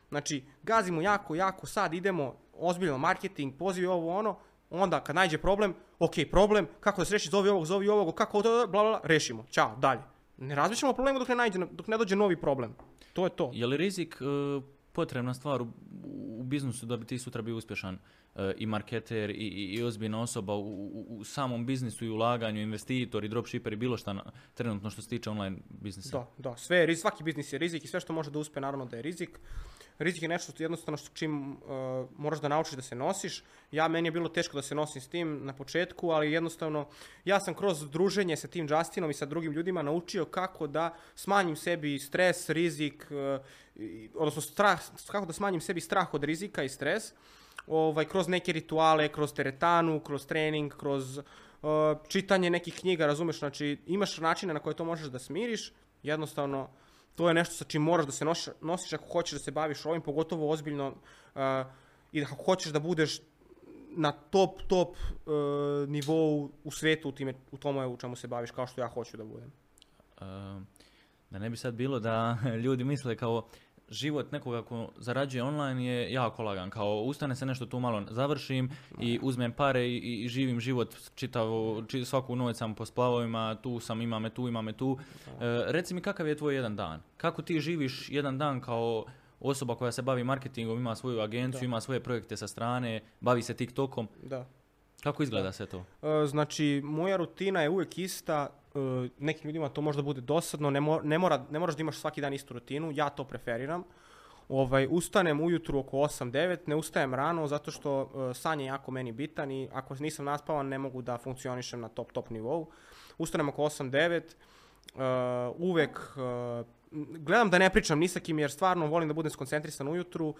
Znači gazimo jako, jako, sad idemo, ozbiljno marketing, pozivi ovo ono, onda kad najđe problem, ok, problem, kako da se reši, zovi ovog, zovi ovog, kako to, bla, bla, bla, rešimo, ćao, dalje. Ne razmišljamo o problemu dok ne, najde, dok ne dođe novi problem. To je to. Je li rizik e, potrebna stvar u, u biznisu da bi ti sutra bio uspješan e, i marketer i, i, i ozbiljna osoba u, u, u samom biznisu i ulaganju, investitor i dropshipper i bilo šta na, trenutno što se tiče online biznisa? Da, da, sve je, svaki biznis je rizik i sve što može da uspe naravno da je rizik. Rizik je nešto što jednostavno što čim uh, moraš da naučiš da se nosiš. Ja, meni je bilo teško da se nosim s tim na početku, ali jednostavno ja sam kroz druženje sa tim Justinom i sa drugim ljudima naučio kako da smanjim sebi stres, rizik, uh, odnosno strah, kako da smanjim sebi strah od rizika i stres ovaj, kroz neke rituale, kroz teretanu, kroz trening, kroz uh, čitanje nekih knjiga, razumeš, znači imaš načine na koje to možeš da smiriš, jednostavno to je nešto sa čim moraš da se nosiš, nosiš ako hoćeš da se baviš ovim, pogotovo ozbiljno uh, i ako hoćeš da budeš na top, top uh, nivou u svetu u, time, u tome u čemu se baviš, kao što ja hoću da budem. Uh, da ne bi sad bilo da *laughs* ljudi misle kao život nekoga ko zarađuje online je jako lagan. Kao ustane se nešto tu malo završim i uzmem pare i, i živim život čitavu, či, svaku noć sam po splavovima, tu sam, ima me tu, ima me tu. E, reci mi kakav je tvoj jedan dan? Kako ti živiš jedan dan kao osoba koja se bavi marketingom, ima svoju agenciju, Da. ima svoje projekte sa strane, bavi se TikTokom. Da. Kako izgleda sve to? E, Znači, moja rutina je uvek ista, nekim ljudima to možda bude dosadno, ne, mo- ne, mora, ne moraš da imaš svaki dan istu rutinu, ja to preferiram. Ovaj, ustanem ujutru oko 8-9, ne ustajem rano zato što uh, san je jako meni bitan i ako nisam naspavan ne mogu da funkcionišem na top top nivou. Ustanem oko 8-9, uh, uvek uh, gledam da ne pričam ni sa kim jer stvarno volim da budem skoncentrisan ujutru.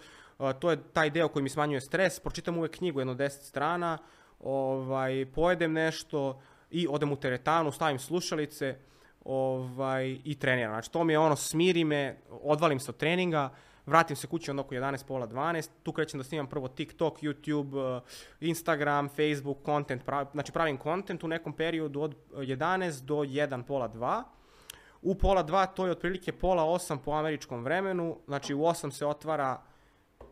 To je taj deo koji mi smanjuje stres. Pročitam uvek knjigu jedno 10 strana, ovaj, pojedem nešto i odem u teretanu, stavim slušalice ovaj, i treniram. Znači, to mi je ono, smiri me, odvalim se od treninga, vratim se kući onda oko 11, pola 12, tu krećem da snimam prvo TikTok, YouTube, eh, Instagram, Facebook, content, prav, znači pravim content u nekom periodu od 11 do 1, pola 2. U pola 2 to je otprilike pola 8 po američkom vremenu, znači u 8 se otvara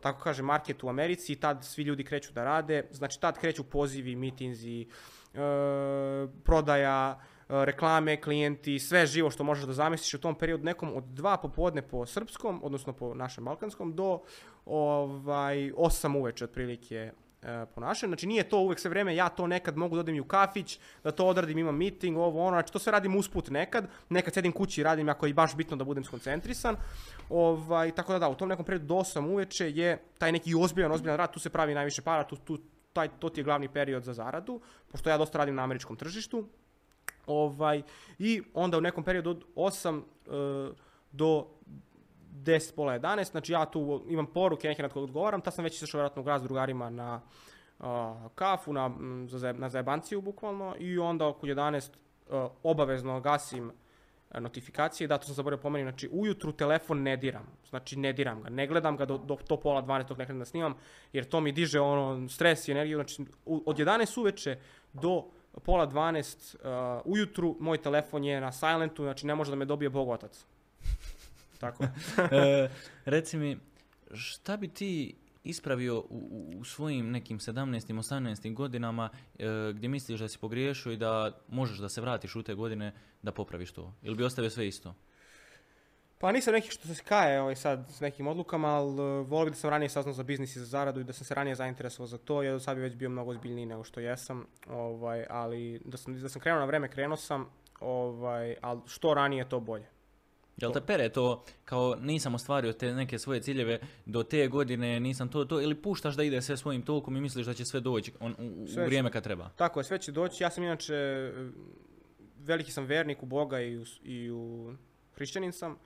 tako kaže, market u Americi i tad svi ljudi kreću da rade. Znači, tad kreću pozivi, mitinzi, prodaja, e, reklame, klijenti, sve živo što možeš da zamisliš u tom periodu nekom od dva popodne po srpskom, odnosno po našem balkanskom, do ovaj, 8 uveče otprilike e, po našem. Znači nije to uvek sve vreme, ja to nekad mogu da odem u kafić, da to odradim, imam meeting, ovo ono, znači to sve radim usput nekad, nekad sedim kući i radim ako je baš bitno da budem skoncentrisan. Ovaj, tako da da, u tom nekom periodu do 8 uveče je taj neki ozbiljan, ozbiljan rad, tu se pravi najviše para, tu, tu, taj, to ti je glavni period za zaradu, pošto ja dosta radim na američkom tržištu. Ovaj, I onda u nekom periodu od 8 e, do 10, pola 11, znači ja tu imam poruke neke na koje odgovaram, tad sam već izašao vjerojatno u s drugarima na a, kafu, na, na zajebanciju bukvalno i onda oko 11 a, obavezno gasim notifikacije, da to sam zaboravio pomenuti, znači ujutru telefon ne diram, znači ne diram ga, ne gledam ga do, do, do pola 12 dok ne krenem da snimam, jer to mi diže ono stres i energiju, znači od 11 uveče do pola 12 uh, ujutru moj telefon je na silentu, znači ne može da me dobije Bog otac. Tako. *laughs* e, reci mi, šta bi ti ispravio u, u- svojim nekim 17. 18. godinama e, gdje misliš da si pogriješio i da možeš da se vratiš u te godine da popraviš to? Ili bi ostavio sve isto? Pa nisam neki što se kaje ovaj sad s nekim odlukama, ali uh, volio bi da sam ranije saznao za biznis i za zaradu i da sam se ranije zainteresovao za to, jer do sad bi već bio mnogo ozbiljniji nego što jesam, ovaj, ali da sam, da sam krenuo na vreme, krenuo sam, ovaj, ali što ranije to bolje. Jel te pere to kao nisam ostvario te neke svoje ciljeve do te godine, nisam to, to ili puštaš da ide sve svojim tokom i misliš da će sve doći on, u, u Sve će. vrijeme kad treba? Tako je, sve će doći. Ja sam inače, e, veliki sam vernik u Boga i u, i u hrišćanin sam.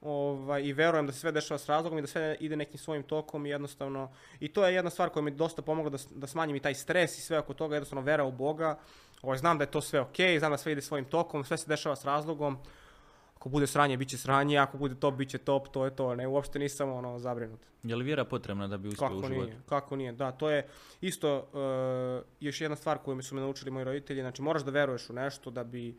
Ovaj, I verujem da se sve dešava s razlogom i da sve ide nekim svojim tokom i jednostavno, i to je jedna stvar koja mi je dosta pomogla da, da smanjim i taj stres i sve oko toga, jednostavno vera u Boga. Ovaj, znam da je to sve ok, znam da sve ide svojim tokom, sve se dešava s razlogom. Ako bude sranje, bit će sranje, ako bude top, bit će top, to je to. Ne, uopšte nisam ono zabrinut. Je li vjera potrebna da bi uspio Kako u životu? nije, kako nije, da, to je isto uh, još jedna stvar koju mi su me naučili moji roditelji, znači moraš da veruješ u nešto da bi,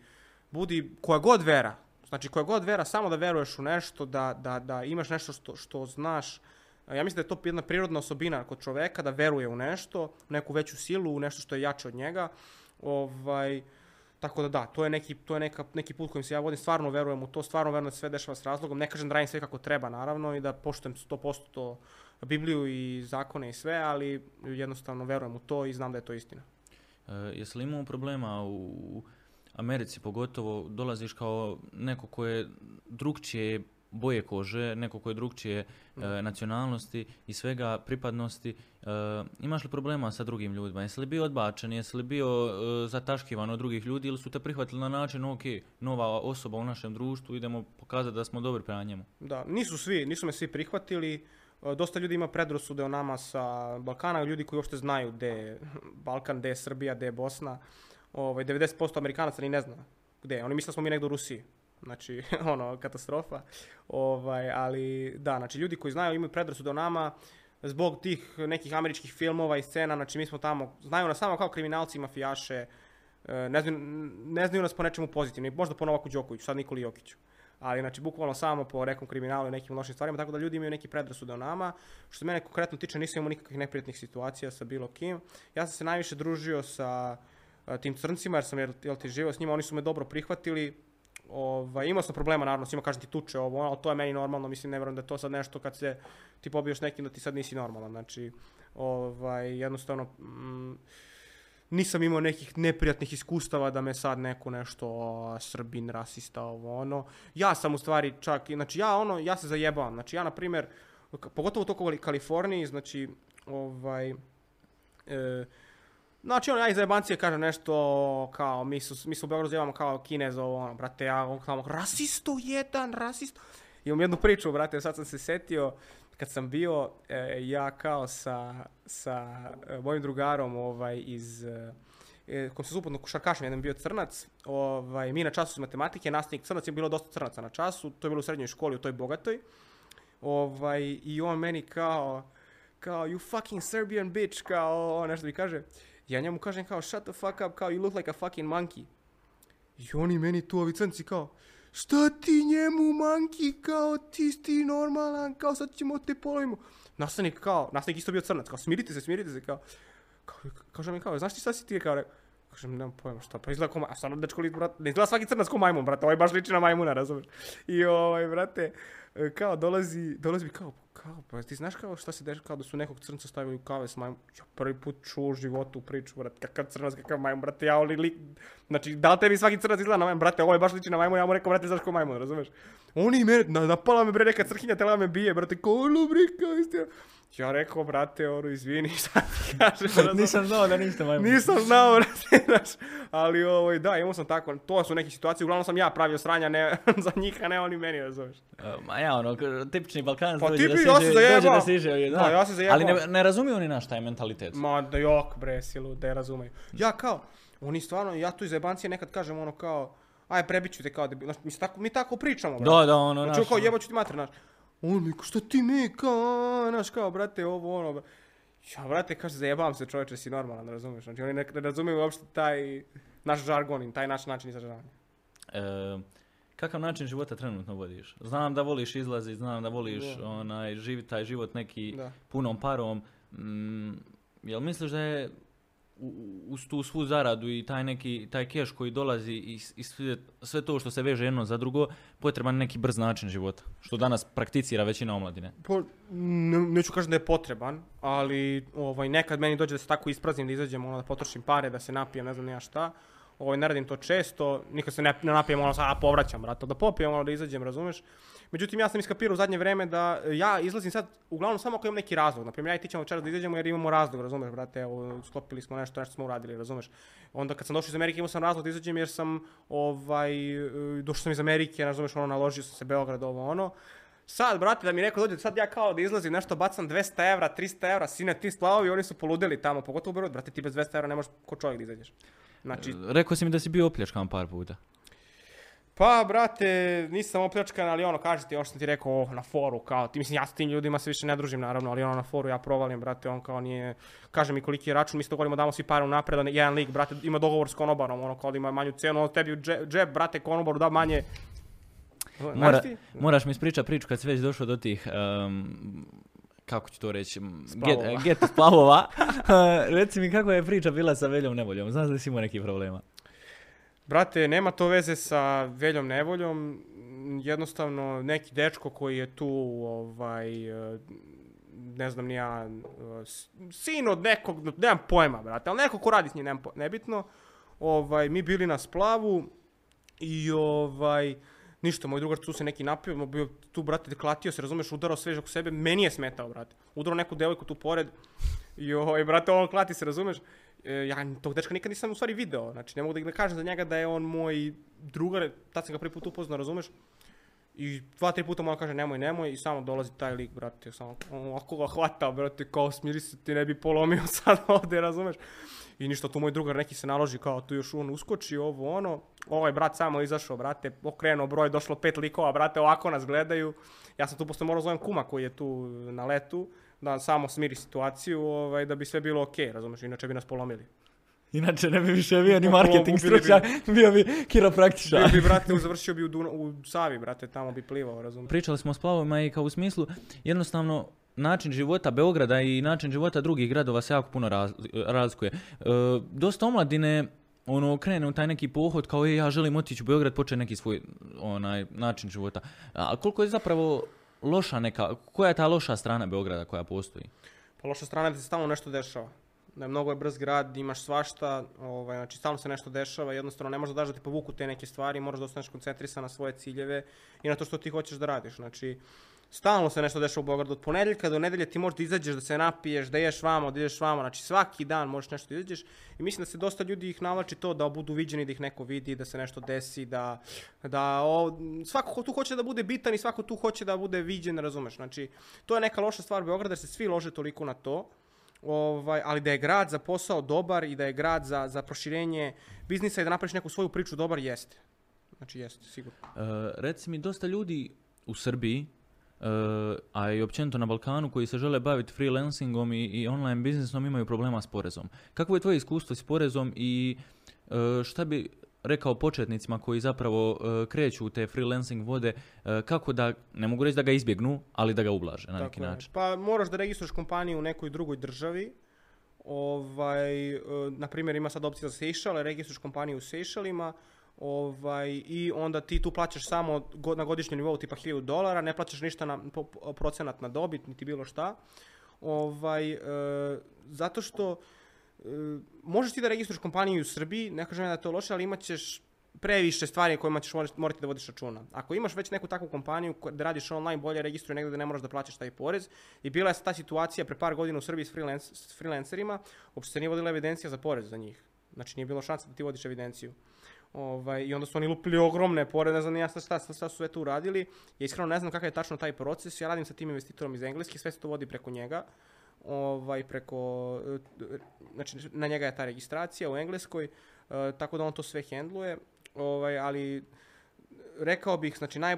budi koja god vera, znači koja god vera, samo da veruješ u nešto, da, da, da imaš nešto što, što znaš, ja mislim da je to jedna prirodna osobina kod čoveka, da veruje u nešto, u neku veću silu, u nešto što je jače od njega, ovaj, tako da da, to je neki, to je neka, neki put kojim se ja vodim, stvarno verujem u to, stvarno verujem da sve dešava s razlogom, ne kažem da radim sve kako treba naravno i da poštujem 100% to Bibliju i zakone i sve, ali jednostavno verujem u to i znam da je to istina. E, jesi li problema u Americi pogotovo, dolaziš kao neko ko je drugčije boje kože, neko ko je drugčije e, nacionalnosti i svega pripadnosti, e, imaš li problema sa drugim ljudima? Jesi li bio odbačen, jesi li bio e, zataškivan od drugih ljudi ili su te prihvatili na način, ok, nova osoba u našem društvu, idemo pokazati da smo dobri prema njemu? Da, nisu svi, nisu me svi prihvatili. E, Dosta ljudi ima predrasude o nama sa Balkana, ljudi koji uopšte znaju gde je Balkan, gde je Srbija, gde je Bosna. Ovaj, 90% Amerikanaca ni ne zna gde je. Oni misle da smo mi negdje u Rusiji. Znači, *laughs* ono, katastrofa. Ovaj, ali, da, znači, ljudi koji znaju imaju predrasude o nama zbog tih nekih američkih filmova i scena, znači mi smo tamo, znaju nas samo kao kriminalci i mafijaše, e, ne znaju, ne znaju nas po nečemu pozitivno, i možda po Novaku Đokoviću, sad Nikoli Jokiću ali znači bukvalno samo po nekom kriminalu i nekim lošim stvarima, tako da ljudi imaju neki predrasude o nama. Što se mene konkretno tiče, nisam imao nikakvih neprijatnih situacija sa bilo kim. Ja sam se najviše družio sa a, tim crncima, jer sam jel, jel ti živio s njima, oni su me dobro prihvatili. Ovaj, imao sam problema naravno s njima, kažem ti tuče ovo, ono, ali to je meni normalno, mislim ne vjerujem da je to sad nešto kad se ti pobiješ nekim da ti sad nisi normalan, znači ovaj, jednostavno mm, nisam imao nekih neprijatnih iskustava da me sad neko nešto o, Srbin, rasista, ovo ono. Ja sam u stvari čak, znači ja ono, ja se zajebavam. Znači ja na primjer, pogotovo to u Kaliforniji, znači ovaj e, Znači, ono, ja iz zajebancije kažem nešto kao, mi su, mi su u Beogradu zajebamo kao Kinez, ovo, ono, brate, ja on kao, rasisto jedan, rasisto. Imam jednu priču, brate, sad sam se setio, kad sam bio, e, ja kao sa, sa e, mojim drugarom, ovaj, iz, e, e, kom se suprotno košarkašem, jedan bio crnac, ovaj, mi na času iz matematike, nastavnik crnac je bilo dosta crnaca na času, to je bilo u srednjoj školi, u toj bogatoj, ovaj, i on meni kao, kao, you fucking Serbian bitch, kao, nešto mi kaže, ja njemu kažem kao, shut the fuck up, kao, you look like a fucking monkey. I oni meni tu ovi kao, šta ti njemu monkey, kao, ti ti normalan, kao, sad ćemo te polovimo. Nastavnik kao, nastavnik isto bio crnac, kao, smirite se, smirite se, kao, kao kaže mi kao, znaš ti šta si ti, kao, Kažem, nemam pojma šta, pa izgleda ko ma- a stvarno dečko li, brate, ne izgleda svaki crnac ko majmun, brate, ovaj baš liči na majmuna, razumeš? I ovaj, brate, kao dolazi, dolazi mi kao, kao, pa ti znaš kao šta se dešava, kao da su nekog crnca stavili u kave s majmun, ja prvi put čuo u životu priču, brate, kakav crnac, kakav majmun, brate, ja oli lik, znači, da li tebi svaki crnac izgleda na majmun, brate, ovo je baš liči na majmun, ja mu rekao, brate, znaš ko majmun, razumeš? Oni na, napala me bre neka crkinja, tela me bije, brate, ko ono bre, kao istina. Ja rekao, brate, ono, izvini, *laughs* šta ti *laughs* kažeš, razumeš? Nisam znao da niste majmun. Nisam znao, *laughs* brate, znaš, ali ovaj, da, imao sam tako, to su neke situacije, uglavnom sam ja pravio sranja, ne za njih, a ne oni meni, razumeš. E, Ma ja, ono, tipični Balkanac Pa dođe, da tipi, ja se siže, dođe da siže, ovdje, da. Da, ja se zajebam. Ali ne, ne razumiju ni naš taj mentalitet. Ma da jok, bre, silu, da je razumeju. Ja kao, oni stvarno, ja tu iz jebancije nekad kažem ono kao, aj prebiću te kao debil, znaš, mi, tako, mi tako pričamo, brate. Da, da, ono, Znači, naš, kao jebaću ti mater, znaš. On mi, kao, šta ti me, kao, znaš, kao, brate, ovo, ono, ja, brate, kaže, zajebavam se, čovječe, si normalan, razumiješ? Znači, oni ne, ne razumiju uopšte taj naš žargon taj naš način izražavanja. E, kakav način života trenutno vodiš? Znam da voliš izlazi, znam da voliš Da. onaj, živi taj život neki Da. punom parom. Mm, jel misliš da je uz tu svu zaradu i taj neki taj keš koji dolazi i, i sve, sve to što se veže jedno za drugo, potreban neki brz način života, što danas prakticira većina omladine. Po, ne, neću kažem da je potreban, ali ovaj, nekad meni dođe da se tako ispraznim, da izađem, ono, da potrošim pare, da se napijem, ne znam ja šta. Ovaj, ne radim to često, nikad se ne, ne napijem, ono, a povraćam, brate, da popijem, ono, da izađem, razumeš? Međutim, ja sam iskapirao u zadnje vreme da ja izlazim sad, uglavnom samo ako imam neki razlog. Naprimjer, ja i ti ćemo večeras da izađemo jer imamo razlog, razumeš, brate, evo, sklopili smo nešto, nešto smo uradili, razumeš? Onda kad sam došao iz Amerike imao sam razlog da izađem jer sam, ovaj, e, došao sam iz Amerike, razumeš, ono, naložio sam se Beograd, ovo, ono. Sad, brate, da mi neko dođe, sad ja kao da izlazim nešto, bacam 200 evra, 300 evra, sine, ti splavovi, oni su poludeli tamo, pogotovo u brate, ti bez 200 evra ne možeš ko čovjek da izađeš. Znači, Rekao si mi da si bio opljačkan par puta. Pa, brate, nisam opljačkan, ali ono, kaži ti, još sam ti rekao, oh, na foru, kao, ti mislim, ja s tim ljudima se više ne družim, naravno, ali ono, na foru ja provalim, brate, on kao nije, kaže mi koliki je račun, mi se dogovorimo, damo svi pare unapred, jedan lik, brate, ima dogovor s konobarom, ono, kao da ima manju cenu, on tebi u dže- džep, brate, konobaru da manje. Mora, ti? moraš mi ispričati priču kad si već došao do tih, em, kako ću to reći, Splavova. get, get splavova. Reci mi kako je priča bila sa Veljom Nevoljom, znaš da si imao nekih problema? Brate, nema to veze sa veljom nevoljom, jednostavno neki dečko koji je tu, ovaj, e, ne znam ni ja, e, s- sin od nekog, nemam pojma, brate, ali neko ko radi s njim, nemam nebitno, ovaj, mi bili na splavu i ovaj, ništa, moj drugar tu se neki napio, bio tu, brate, klatio se, razumeš, udarao sve oko sebe, meni je smetao, brate. Udarao neku devojku tu pored i, ovaj, brate, on klati se, razumeš, E, ja tog dečka nikad nisam u stvari video, znači ne mogu da kažem za njega da je on moj drugar, tad sam ga prvi put upoznao, razumeš? I dva, tri puta mu kaže nemoj, nemoj i samo dolazi taj lik, brate, samo ovako ga hvata, brate, kao smiri se ti ne bi polomio *laughs* sad ovde, razumeš? I ništa, tu moj drugar neki se naloži kao tu još on uskoči, ovo ono. Ovaj brat samo izašao, brate, okrenuo broj, došlo pet likova, brate, ovako nas gledaju. Ja sam tu posle morao zovem kuma koji je tu na letu, da samo smiri situaciju, ovaj, da bi sve bilo okej, razumeš, inače bi nas polomili. Inače ne bi više bio ni *laughs* marketing stručnjak, bio bi kiropraktičar. Bio bi, brate, završio bi u, Duna, u Savi, brate, tamo bi plivao, razumeš. Pričali smo o splavovima i kao u smislu, jednostavno, način života Beograda i način života drugih gradova se jako puno raz- razlikuje. E, dosta omladine ono krene u taj neki pohod kao e, ja želim otići u Beograd, počne neki svoj onaj način života. A koliko je zapravo loša neka, koja je ta loša strana Beograda koja postoji? Pa loša strana je da se stalno nešto dešava. Da je mnogo je brz grad, imaš svašta, ovaj, znači stalno se nešto dešava, jednostavno ne možeš da daš da ti povuku te neke stvari, moraš da ostaneš koncentrisan na svoje ciljeve i na to što ti hoćeš da radiš. Znači, stalno se nešto dešava u Beogradu. Od ponedeljka do nedelje ti možeš da izađeš, da se napiješ, da ješ vamo, da ideš vamo. Znači, svaki dan možeš nešto da izađeš i mislim da se dosta ljudi ih navlači to da budu viđeni, da ih neko vidi, da se nešto desi, da, da o, svako ko tu hoće da bude bitan i svako tu hoće da bude viđen, razumeš. Znači, to je neka loša stvar Beograda, jer se svi lože toliko na to. Ovaj, ali da je grad za posao dobar i da je grad za, za proširenje biznisa i da napraviš neku svoju priču dobar, jeste. Znači, jeste, sigurno. E, reci mi, dosta ljudi u Srbiji, a i općenito na Balkanu koji se žele baviti freelancingom i, i online biznisom imaju problema s porezom. Kako je tvoje iskustvo s porezom i e, šta bi rekao početnicima koji zapravo e, kreću u te freelancing vode, kako da, ne mogu reći da ga izbjegnu, ali da ga ublaže na neki je. način. Pa moraš da registruješ kompaniju u nekoj drugoj državi. Ovaj, na primjer ima sad opcija za Seychelles, registruješ kompaniju u Seychellima, ovaj, i onda ti tu plaćaš samo na godišnjem nivou tipa 1000 dolara, ne plaćaš ništa na procenat na dobit, niti bilo šta. Ovaj, e, zato što e, možeš ti da registruješ kompaniju u Srbiji, ne kažem da je to loše, ali imat ćeš previše stvari kojima ćeš morati- da vodiš računa. Ako imaš već neku takvu kompaniju ko- da radiš online, bolje registruj negdje da ne moraš da plaćaš taj porez. I bila je ta situacija pre par godina u Srbiji s, s freelancerima, uopšte se nije vodila evidencija za porez za njih. Znači nije bilo šanse da ti vodiš evidenciju. Ovaj, I onda su oni lupili ogromne poreze, ne znam ja šta, šta, šta, su sve tu uradili. Ja iskreno ne znam kakav je tačno taj proces, ja radim sa tim investitorom iz Engleske, sve se to vodi preko njega. Ovaj, preko, e, znači na njega je ta registracija u Engleskoj, e, tako da on to sve hendluje, ovaj, ali rekao bih, znači naj...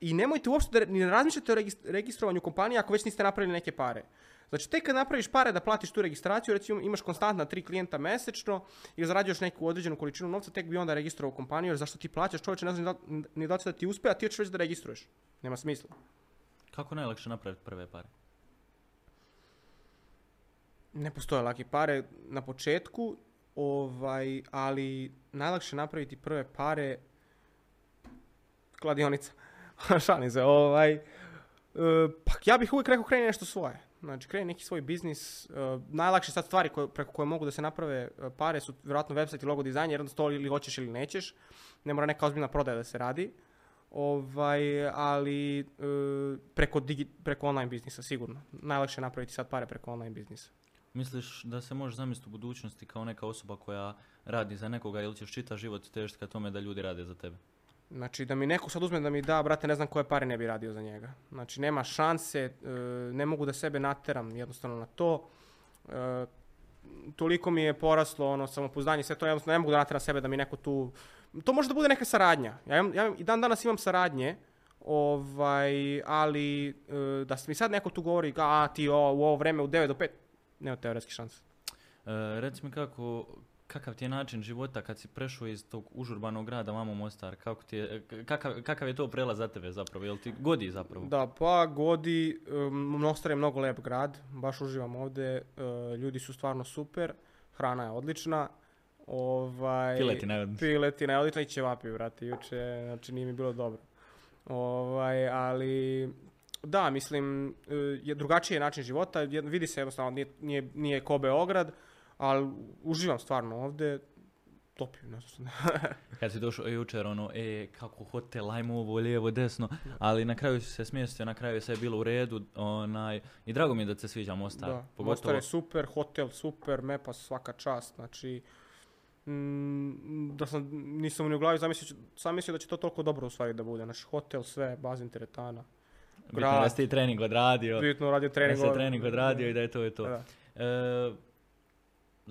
I nemojte uopšte da ni razmišljate o regis- registrovanju kompanije ako već niste napravili neke pare. Znači, tek kad napraviš pare da platiš tu registraciju, recimo imaš konstantna tri klijenta mesečno i zarađuješ neku određenu količinu novca, tek bi onda registrovao kompaniju, jer zašto ti plaćaš čovječe, ne znam ni da, ni da li će da ti uspe, a ti hoćeš već da registruješ. Nema smisla. Kako najlakše napraviti prve pare? Ne postoje lake pare na početku, ovaj, ali najlakše napraviti prve pare kladionica. *laughs* Šalim se, ovaj, e, pa ja bih uvijek rekao kreni nešto svoje. Znači, kreni neki svoj biznis. e, najlakše sad stvari koje, preko koje mogu da se naprave e, pare su vjerojatno website i logo dizajn, jer onda to ili hoćeš ili nećeš. Ne mora neka ozbiljna prodaja da se radi. Ovaj, ali e, preko, digi, preko online biznisa sigurno. Najlakše je napraviti sad pare preko online biznisa. Misliš da se može zamisliti u budućnosti kao neka osoba koja radi za nekoga ili ćeš čitav život težiti ka tome da ljudi rade za tebe? Znači da mi neko sad uzme da mi da, brate, ne znam koje pare ne bi radio za njega. Znači nema šanse, e, ne mogu da sebe nateram jednostavno na to. E, toliko mi je poraslo ono samopouzdanje, sve to jednostavno ne mogu da nateram sebe da mi neko tu to može da bude neka saradnja. Ja, imam, ja i dan danas imam saradnje, ovaj, ali e, da mi sad neko tu govori, a ti o, u ovo vreme u 9 do 5, nema teoretski šanse. E, reci mi kako, kakav ti je način života kad si prešao iz tog užurbanog grada vamo Mostar? Kako ti je, kakav, kakav je to prelaz za tebe zapravo? Jel ti godi zapravo? Da, pa godi, Mostar je mnogo lep grad, baš uživam ovde, e, ljudi su stvarno super, hrana je odlična, ovaj, Piletina je odlična. Piletina je odlična i ćevapi, brate, juče, znači nije mi bilo dobro. Ovaj, ali, da, mislim, e, je drugačiji je način života, vidi se jednostavno, nije, nije, nije ko Beograd, ali uživam stvarno ovde, top je, ne znam. *laughs* Kad si došao jučer, ono, e, kako hotel, ajmo ovo, lijevo, desno, ali na kraju si se smjestio, na kraju je sve bilo u redu, onaj, i drago mi je da se sviđa Mostar, Da, pogotovo, Mostar je super, hotel super, Mepa svaka čast, znači mm, da sam, nisam ni u glavi zamislio, sam mislio da će to toliko dobro u stvari da bude, znači hotel, sve, bazen teretana, bitno da si ti trening odradio, bitno radio da trening. se trening odradio i da je to je to. Da. E,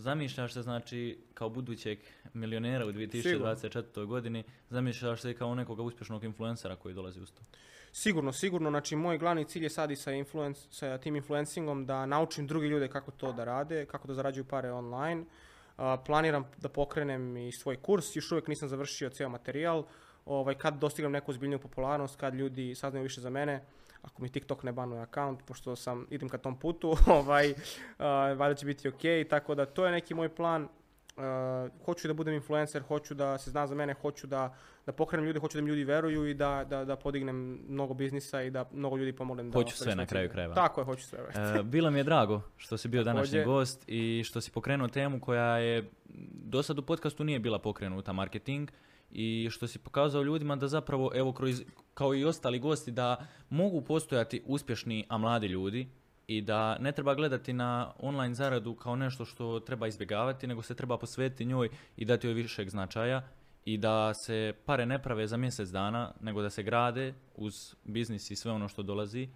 zamišljaš se znači kao budućeg milionera u 2024. godini, zamišljaš se kao nekoga uspješnog influencera koji dolazi uz to. Sigurno, sigurno, znači moj glavni cilj je sad i sa, influence, sa tim influencingom da naučim drugi ljude kako to da rade, kako da zarađuju pare online. Planiram da pokrenem i svoj kurs, još uvijek nisam završio cijel materijal. Ovaj, kad dostignem neku ozbiljniju popularnost, kad ljudi saznaju više za mene, ako mi TikTok ne banuje account, pošto sam, idem ka tom putu, *laughs* ovaj, a, valjda će biti ok, tako da to je neki moj plan. A, hoću da budem influencer, hoću da se zna za mene, hoću da, da pokrenem ljude, hoću da mi ljudi veruju i da, da, da podignem mnogo biznisa i da mnogo ljudi pomognem. da Hoću sve na kraju krajeva. Tako je, hoću sve. E, bilo mi je drago što si bio današnji gost i što si pokrenuo temu koja je do sad u podcastu nije bila pokrenuta, marketing, i što si pokazao ljudima da zapravo, evo, kroz, kao i ostali gosti, da mogu postojati uspješni, a mladi ljudi i da ne treba gledati na online zaradu kao nešto što treba izbjegavati, nego se treba posvetiti njoj i dati joj višeg značaja i da se pare ne prave za mjesec dana, nego da se grade uz biznis i sve ono što dolazi.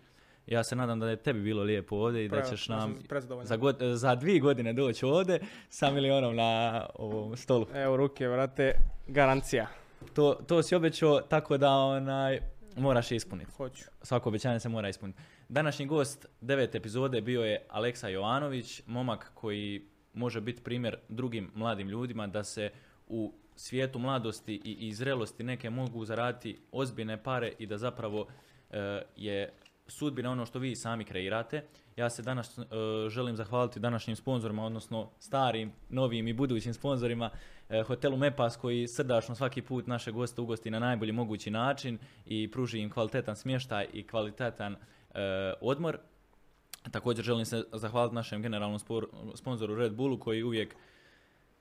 Ja se nadam da je tebi bilo lijepo ovdje i da ćeš nam za, god, za dvije godine doći ovdje sa milionom na ovom stolu. Evo ruke, vrate, garancija. To, to si obećao, tako da onaj, moraš ispuniti. Hoću. Svako obećanje se mora ispuniti. Današnji gost devete epizode bio je Aleksa Jovanović, momak koji može biti primjer drugim mladim ljudima da se u svijetu mladosti i, i zrelosti neke mogu zaraditi ozbiljne pare i da zapravo e, je sudbina ono što vi sami kreirate. Ja se danas e, želim zahvaliti današnjim sponzorima, odnosno starim, novim i budućim sponzorima e, hotelu Mepas koji srdačno svaki put naše goste ugosti na najbolji mogući način i pruži im kvalitetan smještaj i kvalitetan e, odmor. Također želim se zahvaliti našem generalnom spor- sponzoru Red Bullu koji uvijek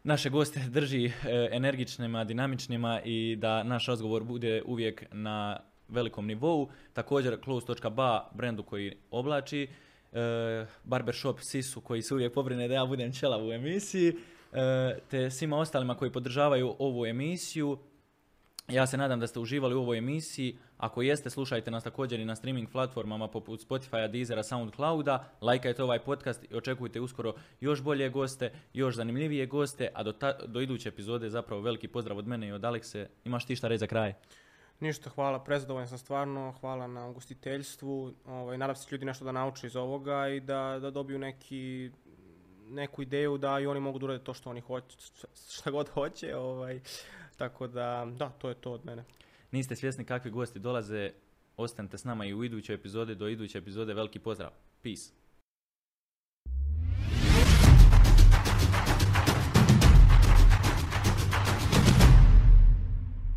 naše goste drži energičnima, dinamičnima i da naš razgovor bude uvijek na velikom nivou. Također Close.ba brendu koji oblači, e, Barbershop Sisu koji se uvijek pobrine da ja budem čelav u emisiji, e, te svima ostalima koji podržavaju ovu emisiju. Ja se nadam da ste uživali u ovoj emisiji. Ako jeste, slušajte nas također i na streaming platformama poput Spotify, Deezera, Soundclouda. Lajkajte ovaj podcast i očekujte uskoro još bolje goste, još zanimljivije goste, a do, ta- do iduće epizode zapravo veliki pozdrav od mene i od Alekse. Imaš ti šta reći za kraj? Ništa, hvala, prezadovoljan sam stvarno, hvala na ugostiteljstvu, ovaj, nadam se ljudi nešto da nauče iz ovoga i da, da dobiju neki, neku ideju da i oni mogu da urade to što oni hoće, šta god hoće, ovaj, tako da, da, to je to od mene. Niste svjesni kakvi gosti dolaze, ostanite s nama i u idućoj epizodi, do iduće epizode veliki pozdrav. Peace.